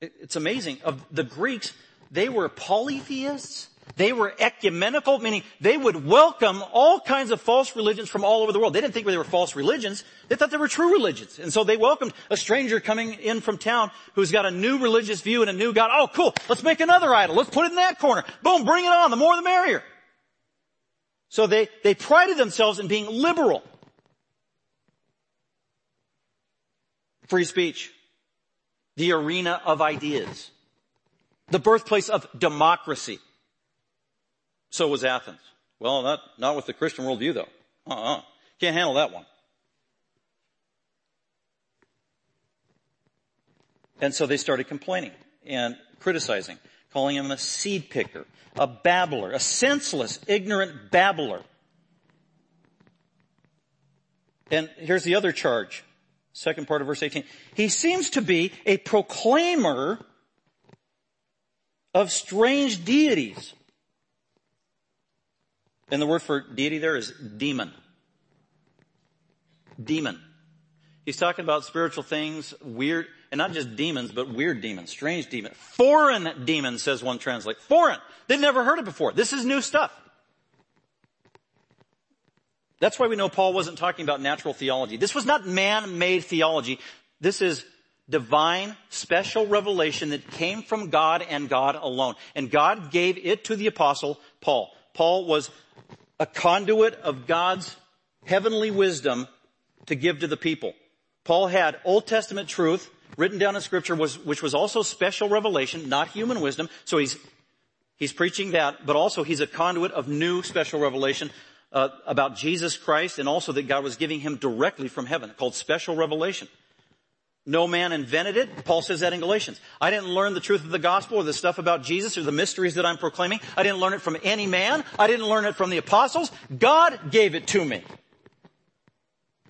It's amazing. Of the Greeks, they were polytheists. They were ecumenical, meaning they would welcome all kinds of false religions from all over the world. They didn't think they were false religions. They thought they were true religions. And so they welcomed a stranger coming in from town who's got a new religious view and a new God. Oh, cool. Let's make another idol. Let's put it in that corner. Boom, bring it on. The more the merrier. So they, they prided themselves in being liberal. Free speech. The arena of ideas. The birthplace of democracy. So was Athens. Well, not, not with the Christian worldview though. Uh-uh. Can't handle that one. And so they started complaining and criticizing, calling him a seed picker, a babbler, a senseless, ignorant babbler. And here's the other charge. Second part of verse 18. He seems to be a proclaimer of strange deities. And the word for deity there is demon. Demon. He's talking about spiritual things, weird, and not just demons, but weird demons, strange demons. Foreign demons, says one translate. Foreign. They've never heard it before. This is new stuff. That's why we know Paul wasn't talking about natural theology. This was not man-made theology. This is divine, special revelation that came from God and God alone. And God gave it to the apostle Paul. Paul was a conduit of God's heavenly wisdom to give to the people. Paul had Old Testament truth written down in scripture was, which was also special revelation, not human wisdom. So he's, he's preaching that, but also he's a conduit of new special revelation uh, about Jesus Christ and also that God was giving him directly from heaven called special revelation. No man invented it. Paul says that in Galatians. I didn't learn the truth of the gospel or the stuff about Jesus or the mysteries that I'm proclaiming. I didn't learn it from any man. I didn't learn it from the apostles. God gave it to me.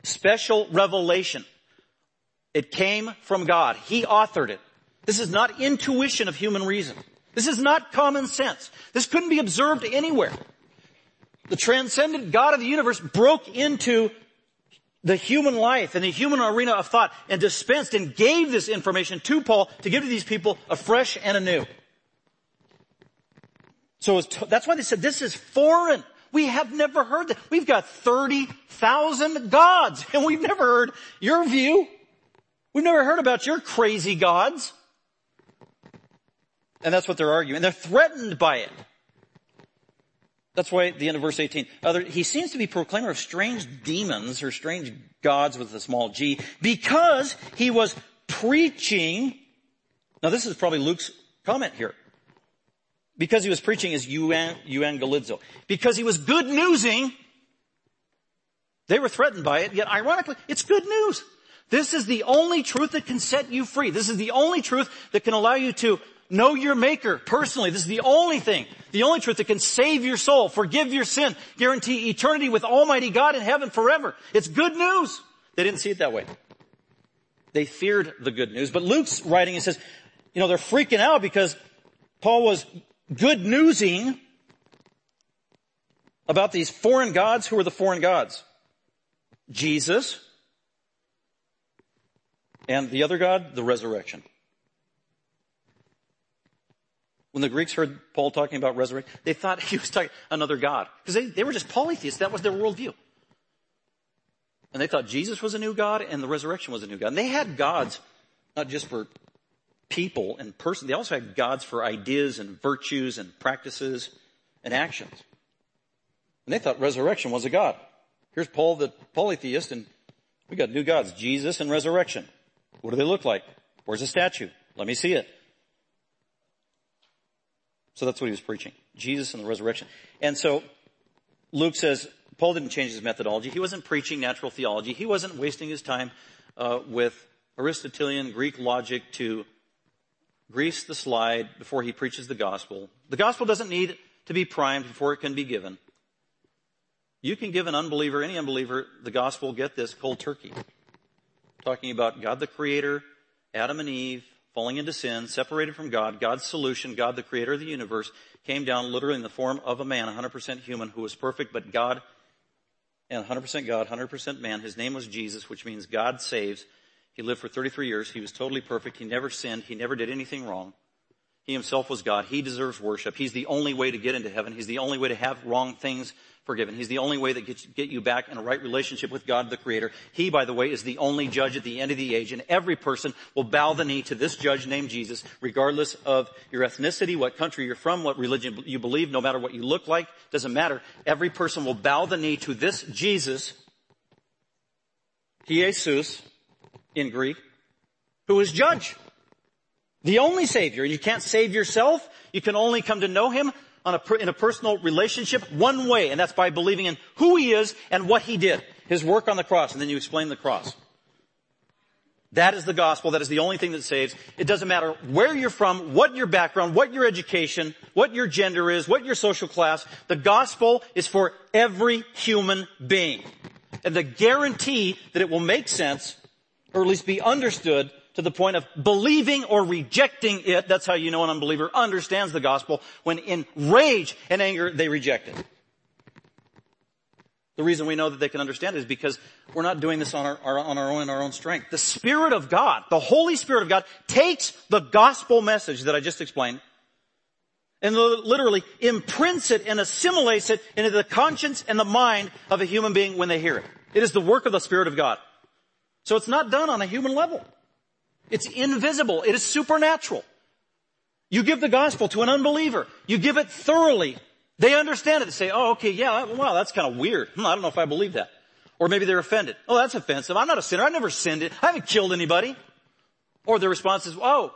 Special revelation. It came from God. He authored it. This is not intuition of human reason. This is not common sense. This couldn't be observed anywhere. The transcendent God of the universe broke into the human life and the human arena of thought and dispensed and gave this information to Paul to give to these people afresh and anew. So that's why they said this is foreign. We have never heard that. We've got 30,000 gods and we've never heard your view. We've never heard about your crazy gods. And that's what they're arguing. They're threatened by it. That's why the end of verse 18, other, he seems to be proclaimer of strange demons or strange gods with a small g because he was preaching. Now this is probably Luke's comment here. Because he was preaching is euangelizo. Because he was good newsing, they were threatened by it, yet ironically, it's good news. This is the only truth that can set you free. This is the only truth that can allow you to Know your maker personally. This is the only thing, the only truth that can save your soul, forgive your sin, guarantee eternity with Almighty God in heaven forever. It's good news. They didn't see it that way. They feared the good news. But Luke's writing and says, you know, they're freaking out because Paul was good newsing about these foreign gods. Who are the foreign gods? Jesus. And the other God, the resurrection. When the Greeks heard Paul talking about resurrection, they thought he was talking about another God. Because they, they were just polytheists. That was their worldview. And they thought Jesus was a new God and the resurrection was a new God. And they had gods, not just for people and person. They also had gods for ideas and virtues and practices and actions. And they thought resurrection was a God. Here's Paul the polytheist and we got new gods, Jesus and resurrection. What do they look like? Where's the statue? Let me see it. So that's what he was preaching. Jesus and the resurrection. And so Luke says, Paul didn't change his methodology. He wasn't preaching natural theology. He wasn't wasting his time uh, with Aristotelian Greek logic to grease the slide before he preaches the gospel. The gospel doesn't need to be primed before it can be given. You can give an unbeliever, any unbeliever, the gospel, get this, cold turkey. Talking about God the Creator, Adam and Eve, falling into sin, separated from God, God's solution, God the creator of the universe, came down literally in the form of a man, 100% human, who was perfect, but God, and 100% God, 100% man. His name was Jesus, which means God saves. He lived for 33 years. He was totally perfect. He never sinned. He never did anything wrong. He himself was God. He deserves worship. He's the only way to get into heaven. He's the only way to have wrong things forgiven. He's the only way that gets get you back in a right relationship with God the Creator. He, by the way, is the only judge at the end of the age, and every person will bow the knee to this judge named Jesus, regardless of your ethnicity, what country you're from, what religion you believe, no matter what you look like, doesn't matter. Every person will bow the knee to this Jesus, Jesus, in Greek, who is judge. The only Savior. You can't save yourself. You can only come to know Him a, in a personal relationship one way, and that's by believing in who He is and what He did. His work on the cross, and then you explain the cross. That is the gospel. That is the only thing that saves. It doesn't matter where you're from, what your background, what your education, what your gender is, what your social class. The gospel is for every human being. And the guarantee that it will make sense, or at least be understood, to the point of believing or rejecting it. That's how you know an unbeliever understands the gospel when in rage and anger they reject it. The reason we know that they can understand it is because we're not doing this on our, our, on our own in our own strength. The Spirit of God, the Holy Spirit of God takes the gospel message that I just explained and literally imprints it and assimilates it into the conscience and the mind of a human being when they hear it. It is the work of the Spirit of God. So it's not done on a human level. It's invisible. It is supernatural. You give the gospel to an unbeliever. You give it thoroughly. They understand it. They say, oh, okay, yeah, wow, that's kind of weird. Hmm, I don't know if I believe that. Or maybe they're offended. Oh, that's offensive. I'm not a sinner. I've never sinned. I haven't killed anybody. Or the response is, oh,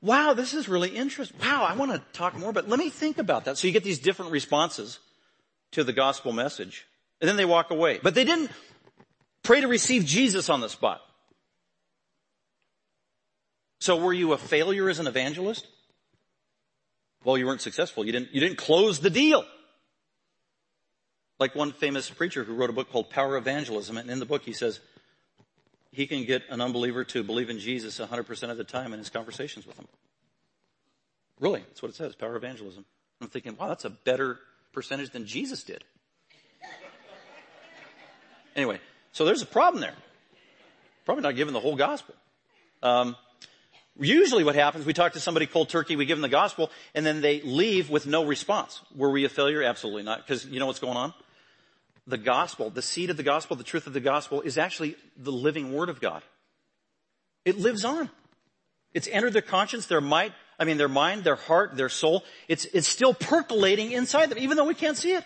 wow, this is really interesting. Wow, I want to talk more, but let me think about that. So you get these different responses to the gospel message. And then they walk away. But they didn't pray to receive Jesus on the spot. So were you a failure as an evangelist? Well, you weren't successful. You didn't, you didn't close the deal. Like one famous preacher who wrote a book called Power Evangelism, and in the book he says he can get an unbeliever to believe in Jesus 100% of the time in his conversations with them. Really, that's what it says, Power Evangelism. I'm thinking, wow, that's a better percentage than Jesus did. anyway, so there's a problem there. Probably not giving the whole gospel. Um, usually what happens, we talk to somebody cold turkey, we give them the gospel, and then they leave with no response. Were we a failure? Absolutely not. Because you know what's going on? The gospel, the seed of the gospel, the truth of the gospel is actually the living word of God. It lives on. It's entered their conscience, their might, I mean their mind, their heart, their soul. It's, it's still percolating inside them, even though we can't see it.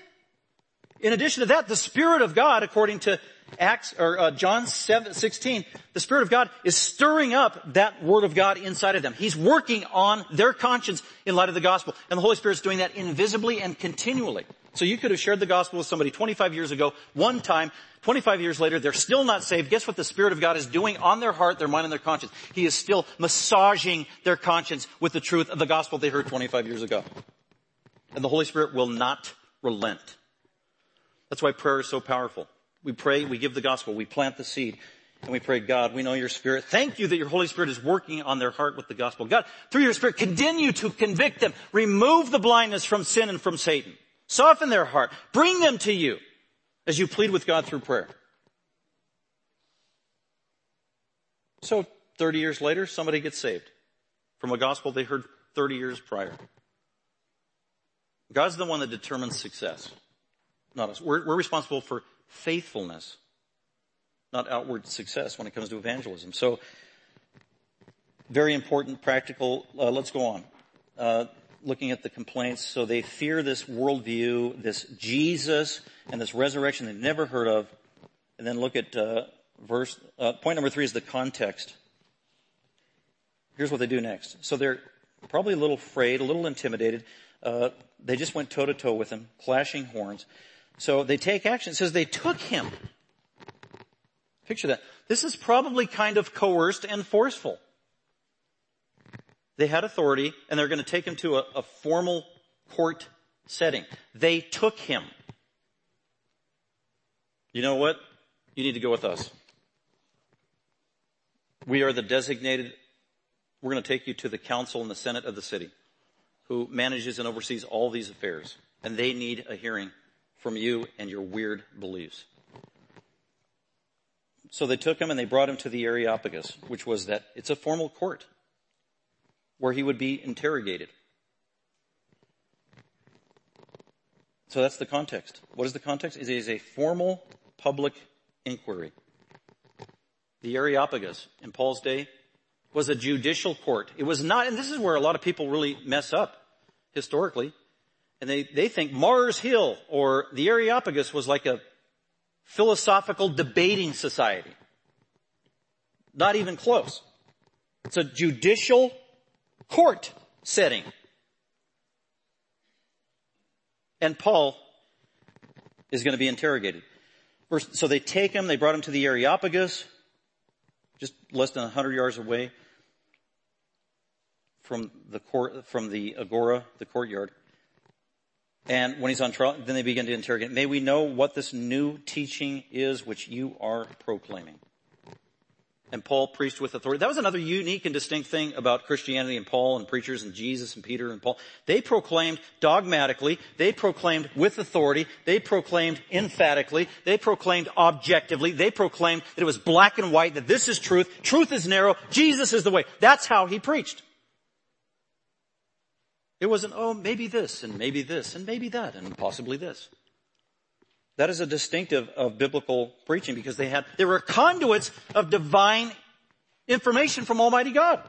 In addition to that, the Spirit of God, according to Acts or uh, John 7, 16, the Spirit of God is stirring up that Word of God inside of them. He's working on their conscience in light of the gospel. And the Holy Spirit's doing that invisibly and continually. So you could have shared the gospel with somebody 25 years ago, one time, 25 years later, they're still not saved. Guess what the Spirit of God is doing on their heart, their mind, and their conscience? He is still massaging their conscience with the truth of the gospel they heard 25 years ago. And the Holy Spirit will not relent. That's why prayer is so powerful. We pray, we give the gospel, we plant the seed, and we pray, God, we know your spirit. Thank you that your Holy Spirit is working on their heart with the gospel. God, through your spirit, continue to convict them. Remove the blindness from sin and from Satan. Soften their heart. Bring them to you as you plead with God through prayer. So 30 years later, somebody gets saved from a gospel they heard 30 years prior. God's the one that determines success, not us. We're, we're responsible for faithfulness, not outward success when it comes to evangelism. So, very important, practical. Uh, let's go on. Uh, looking at the complaints. So they fear this worldview, this Jesus, and this resurrection they've never heard of. And then look at uh, verse. Uh, point number three is the context. Here's what they do next. So they're probably a little afraid, a little intimidated. Uh, they just went toe to toe with him, clashing horns. So they take action. It says they took him. Picture that. This is probably kind of coerced and forceful. They had authority and they're going to take him to a, a formal court setting. They took him. You know what? You need to go with us. We are the designated, we're going to take you to the council and the senate of the city who manages and oversees all these affairs. And they need a hearing from you and your weird beliefs. So they took him and they brought him to the Areopagus, which was that it's a formal court where he would be interrogated. So that's the context. What is the context? It is a formal public inquiry. The Areopagus in Paul's day was a judicial court. It was not, and this is where a lot of people really mess up historically and they, they think Mars Hill or the Areopagus was like a philosophical debating society. Not even close. It's a judicial court setting. And Paul is going to be interrogated. So they take him, they brought him to the Areopagus, just less than 100 yards away from the court, from the agora, the courtyard. And when he's on trial, then they begin to interrogate. May we know what this new teaching is which you are proclaiming. And Paul preached with authority. That was another unique and distinct thing about Christianity and Paul and preachers and Jesus and Peter and Paul. They proclaimed dogmatically. They proclaimed with authority. They proclaimed emphatically. They proclaimed objectively. They proclaimed that it was black and white, that this is truth. Truth is narrow. Jesus is the way. That's how he preached. It wasn't, oh, maybe this and maybe this and maybe that and possibly this. That is a distinctive of biblical preaching because they had, they were conduits of divine information from Almighty God.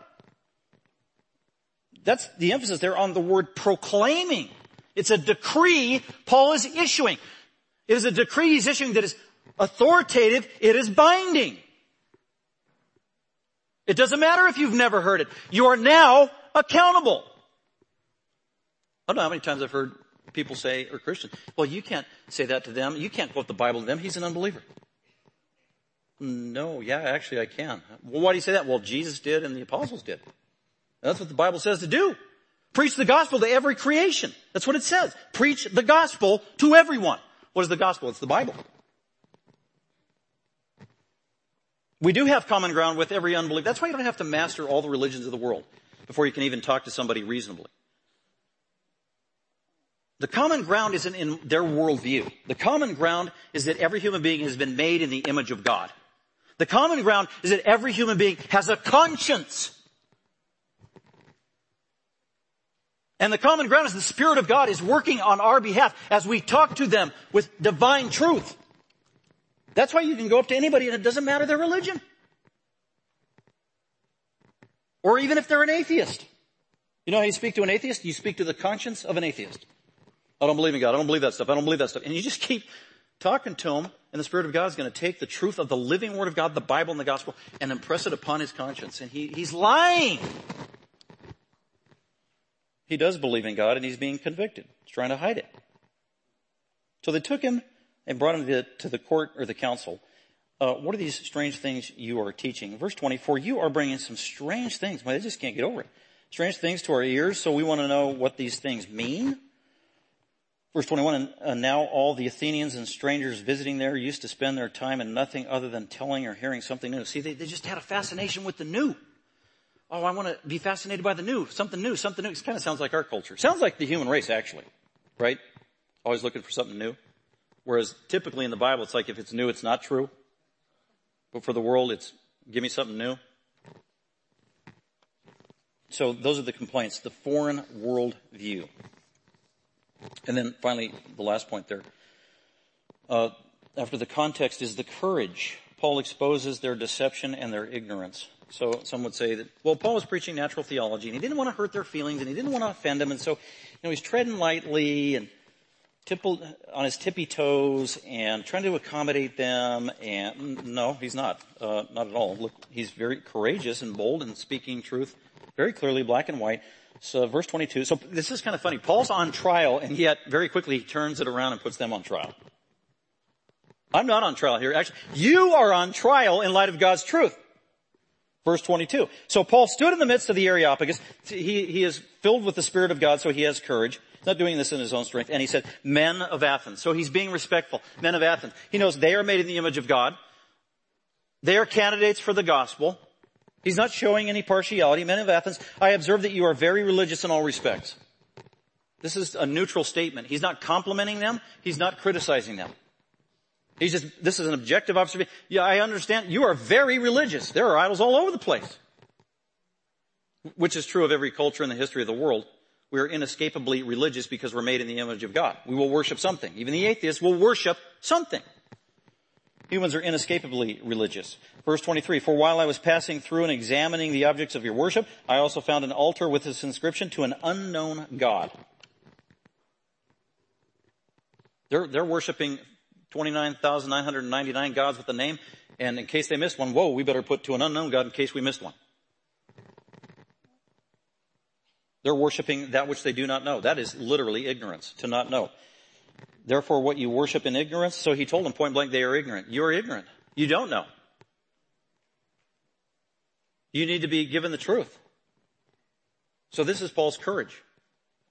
That's the emphasis there on the word proclaiming. It's a decree Paul is issuing. It is a decree he's issuing that is authoritative. It is binding. It doesn't matter if you've never heard it. You are now accountable. I don't know how many times I've heard people say, or Christians, well, you can't say that to them. You can't quote the Bible to them. He's an unbeliever. No, yeah, actually I can. Well, why do you say that? Well, Jesus did and the apostles did. That's what the Bible says to do. Preach the gospel to every creation. That's what it says. Preach the gospel to everyone. What is the gospel? It's the Bible. We do have common ground with every unbeliever. That's why you don't have to master all the religions of the world before you can even talk to somebody reasonably. The common ground isn't in their worldview. The common ground is that every human being has been made in the image of God. The common ground is that every human being has a conscience. And the common ground is the Spirit of God is working on our behalf as we talk to them with divine truth. That's why you can go up to anybody and it doesn't matter their religion. Or even if they're an atheist. You know how you speak to an atheist? You speak to the conscience of an atheist. I don't believe in God. I don't believe that stuff. I don't believe that stuff. And you just keep talking to him and the Spirit of God is going to take the truth of the living Word of God, the Bible and the Gospel, and impress it upon his conscience. And he, he's lying. He does believe in God and he's being convicted. He's trying to hide it. So they took him and brought him to the, to the court or the council. Uh, what are these strange things you are teaching? Verse 24, you are bringing some strange things. Well, they just can't get over it. Strange things to our ears, so we want to know what these things mean. Verse 21, and, now all the Athenians and strangers visiting there used to spend their time in nothing other than telling or hearing something new. See, they, they just had a fascination with the new. Oh, I want to be fascinated by the new, something new, something new. It kind of sounds like our culture. Sounds like the human race, actually. Right? Always looking for something new. Whereas typically in the Bible, it's like if it's new, it's not true. But for the world, it's give me something new. So those are the complaints. The foreign world view. And then finally, the last point there. Uh, after the context is the courage. Paul exposes their deception and their ignorance. So some would say that, well, Paul was preaching natural theology and he didn't want to hurt their feelings and he didn't want to offend them. And so, you know, he's treading lightly and tipple, on his tippy toes and trying to accommodate them. And no, he's not. Uh, not at all. Look, he's very courageous and bold and speaking truth very clearly, black and white. So uh, verse 22. So this is kind of funny. Paul's on trial and yet very quickly he turns it around and puts them on trial. I'm not on trial here. Actually, you are on trial in light of God's truth. Verse 22. So Paul stood in the midst of the Areopagus. He, he is filled with the Spirit of God, so he has courage. He's not doing this in his own strength. And he said, men of Athens. So he's being respectful. Men of Athens. He knows they are made in the image of God. They are candidates for the gospel. He's not showing any partiality. Men of Athens, I observe that you are very religious in all respects. This is a neutral statement. He's not complimenting them. He's not criticizing them. He's just, this is an objective observation. Yeah, I understand. You are very religious. There are idols all over the place. Which is true of every culture in the history of the world. We are inescapably religious because we're made in the image of God. We will worship something. Even the atheists will worship something. Humans are inescapably religious. Verse 23, for while I was passing through and examining the objects of your worship, I also found an altar with this inscription to an unknown God. They're, they're worshiping 29,999 gods with a name, and in case they missed one, whoa, we better put to an unknown God in case we missed one. They're worshiping that which they do not know. That is literally ignorance, to not know. Therefore, what you worship in ignorance, so he told them point blank, they are ignorant. You are ignorant. You don't know. You need to be given the truth. So this is Paul's courage.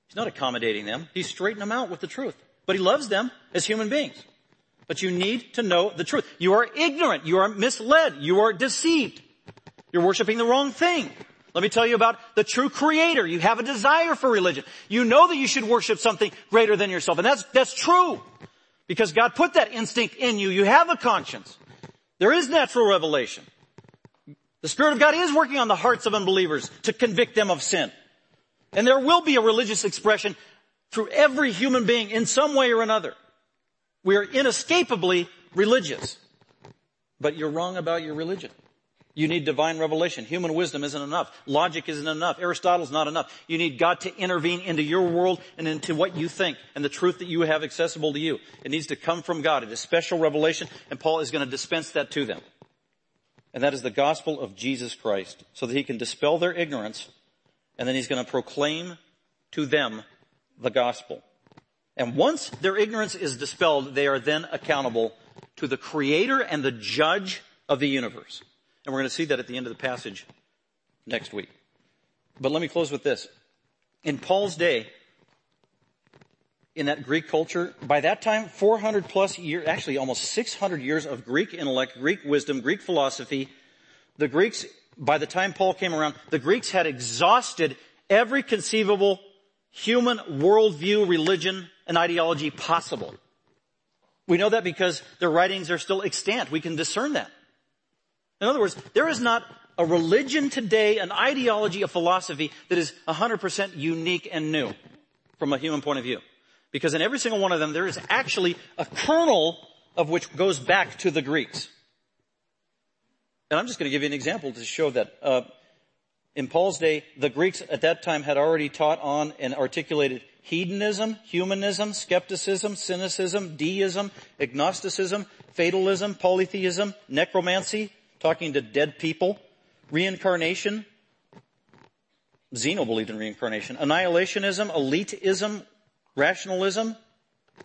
He's not accommodating them. He's straightening them out with the truth. But he loves them as human beings. But you need to know the truth. You are ignorant. You are misled. You are deceived. You're worshiping the wrong thing. Let me tell you about the true creator. You have a desire for religion. You know that you should worship something greater than yourself. And that's, that's true. Because God put that instinct in you. You have a conscience. There is natural revelation. The Spirit of God is working on the hearts of unbelievers to convict them of sin. And there will be a religious expression through every human being in some way or another. We are inescapably religious. But you're wrong about your religion. You need divine revelation. Human wisdom isn't enough. Logic isn't enough. Aristotle's not enough. You need God to intervene into your world and into what you think and the truth that you have accessible to you. It needs to come from God. It is special revelation and Paul is going to dispense that to them. And that is the gospel of Jesus Christ so that he can dispel their ignorance and then he's going to proclaim to them the gospel. And once their ignorance is dispelled, they are then accountable to the creator and the judge of the universe. And we're going to see that at the end of the passage next week. But let me close with this. In Paul's day, in that Greek culture, by that time, 400 plus years, actually almost 600 years of Greek intellect, Greek wisdom, Greek philosophy. The Greeks, by the time Paul came around, the Greeks had exhausted every conceivable human worldview, religion, and ideology possible. We know that because their writings are still extant. We can discern that. In other words, there is not a religion today, an ideology, a philosophy that is 100% unique and new from a human point of view. Because in every single one of them, there is actually a kernel of which goes back to the Greeks. And I'm just going to give you an example to show that. Uh, in Paul's day, the Greeks at that time had already taught on and articulated hedonism, humanism, skepticism, cynicism, deism, agnosticism, fatalism, polytheism, necromancy, talking to dead people, reincarnation. Zeno believed in reincarnation. Annihilationism, elitism, rationalism,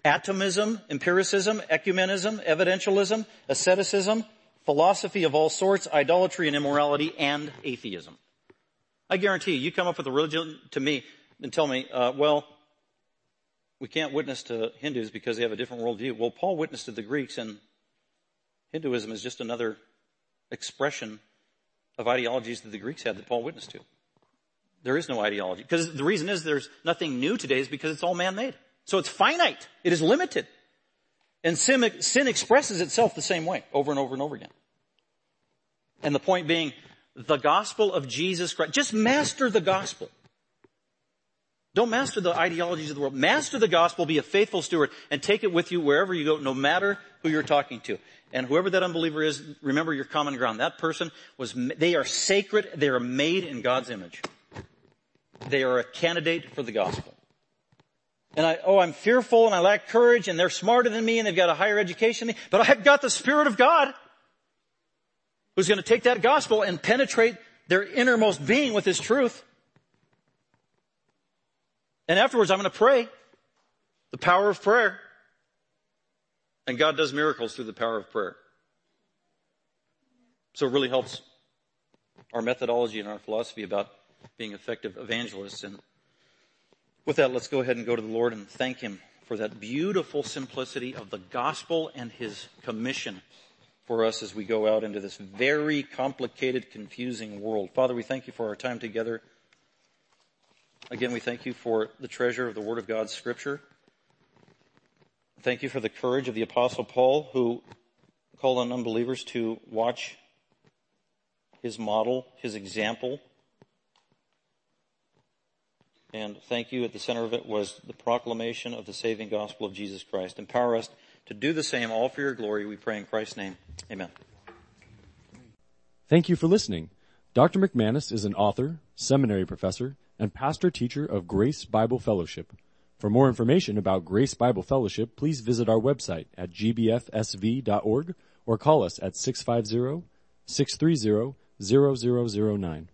atomism, empiricism, ecumenism, evidentialism, asceticism, philosophy of all sorts, idolatry and immorality, and atheism. I guarantee you, you come up with a religion to me and tell me, uh, well, we can't witness to Hindus because they have a different worldview. Well, Paul witnessed to the Greeks, and Hinduism is just another expression of ideologies that the Greeks had that Paul witnessed to. There is no ideology. Because the reason is there's nothing new today is because it's all man-made. So it's finite. It is limited. And sin, sin expresses itself the same way over and over and over again. And the point being, the gospel of Jesus Christ. Just master the gospel. Don't master the ideologies of the world. Master the gospel, be a faithful steward, and take it with you wherever you go, no matter who you're talking to. And whoever that unbeliever is, remember your common ground. That person was, they are sacred, they are made in God's image. They are a candidate for the gospel. And I, oh, I'm fearful and I lack courage and they're smarter than me and they've got a higher education than me, but I've got the Spirit of God who's going to take that gospel and penetrate their innermost being with his truth. And afterwards I'm going to pray the power of prayer. And God does miracles through the power of prayer. So it really helps our methodology and our philosophy about being effective evangelists. And with that, let's go ahead and go to the Lord and thank Him for that beautiful simplicity of the gospel and His commission for us as we go out into this very complicated, confusing world. Father, we thank you for our time together. Again, we thank you for the treasure of the Word of God, Scripture. Thank you for the courage of the Apostle Paul, who called on unbelievers to watch his model, his example. And thank you, at the center of it was the proclamation of the saving gospel of Jesus Christ. Empower us to do the same, all for your glory, we pray in Christ's name. Amen. Thank you for listening. Dr. McManus is an author, seminary professor, and pastor teacher of Grace Bible Fellowship. For more information about Grace Bible Fellowship, please visit our website at gbfsv.org or call us at 650 630 0009.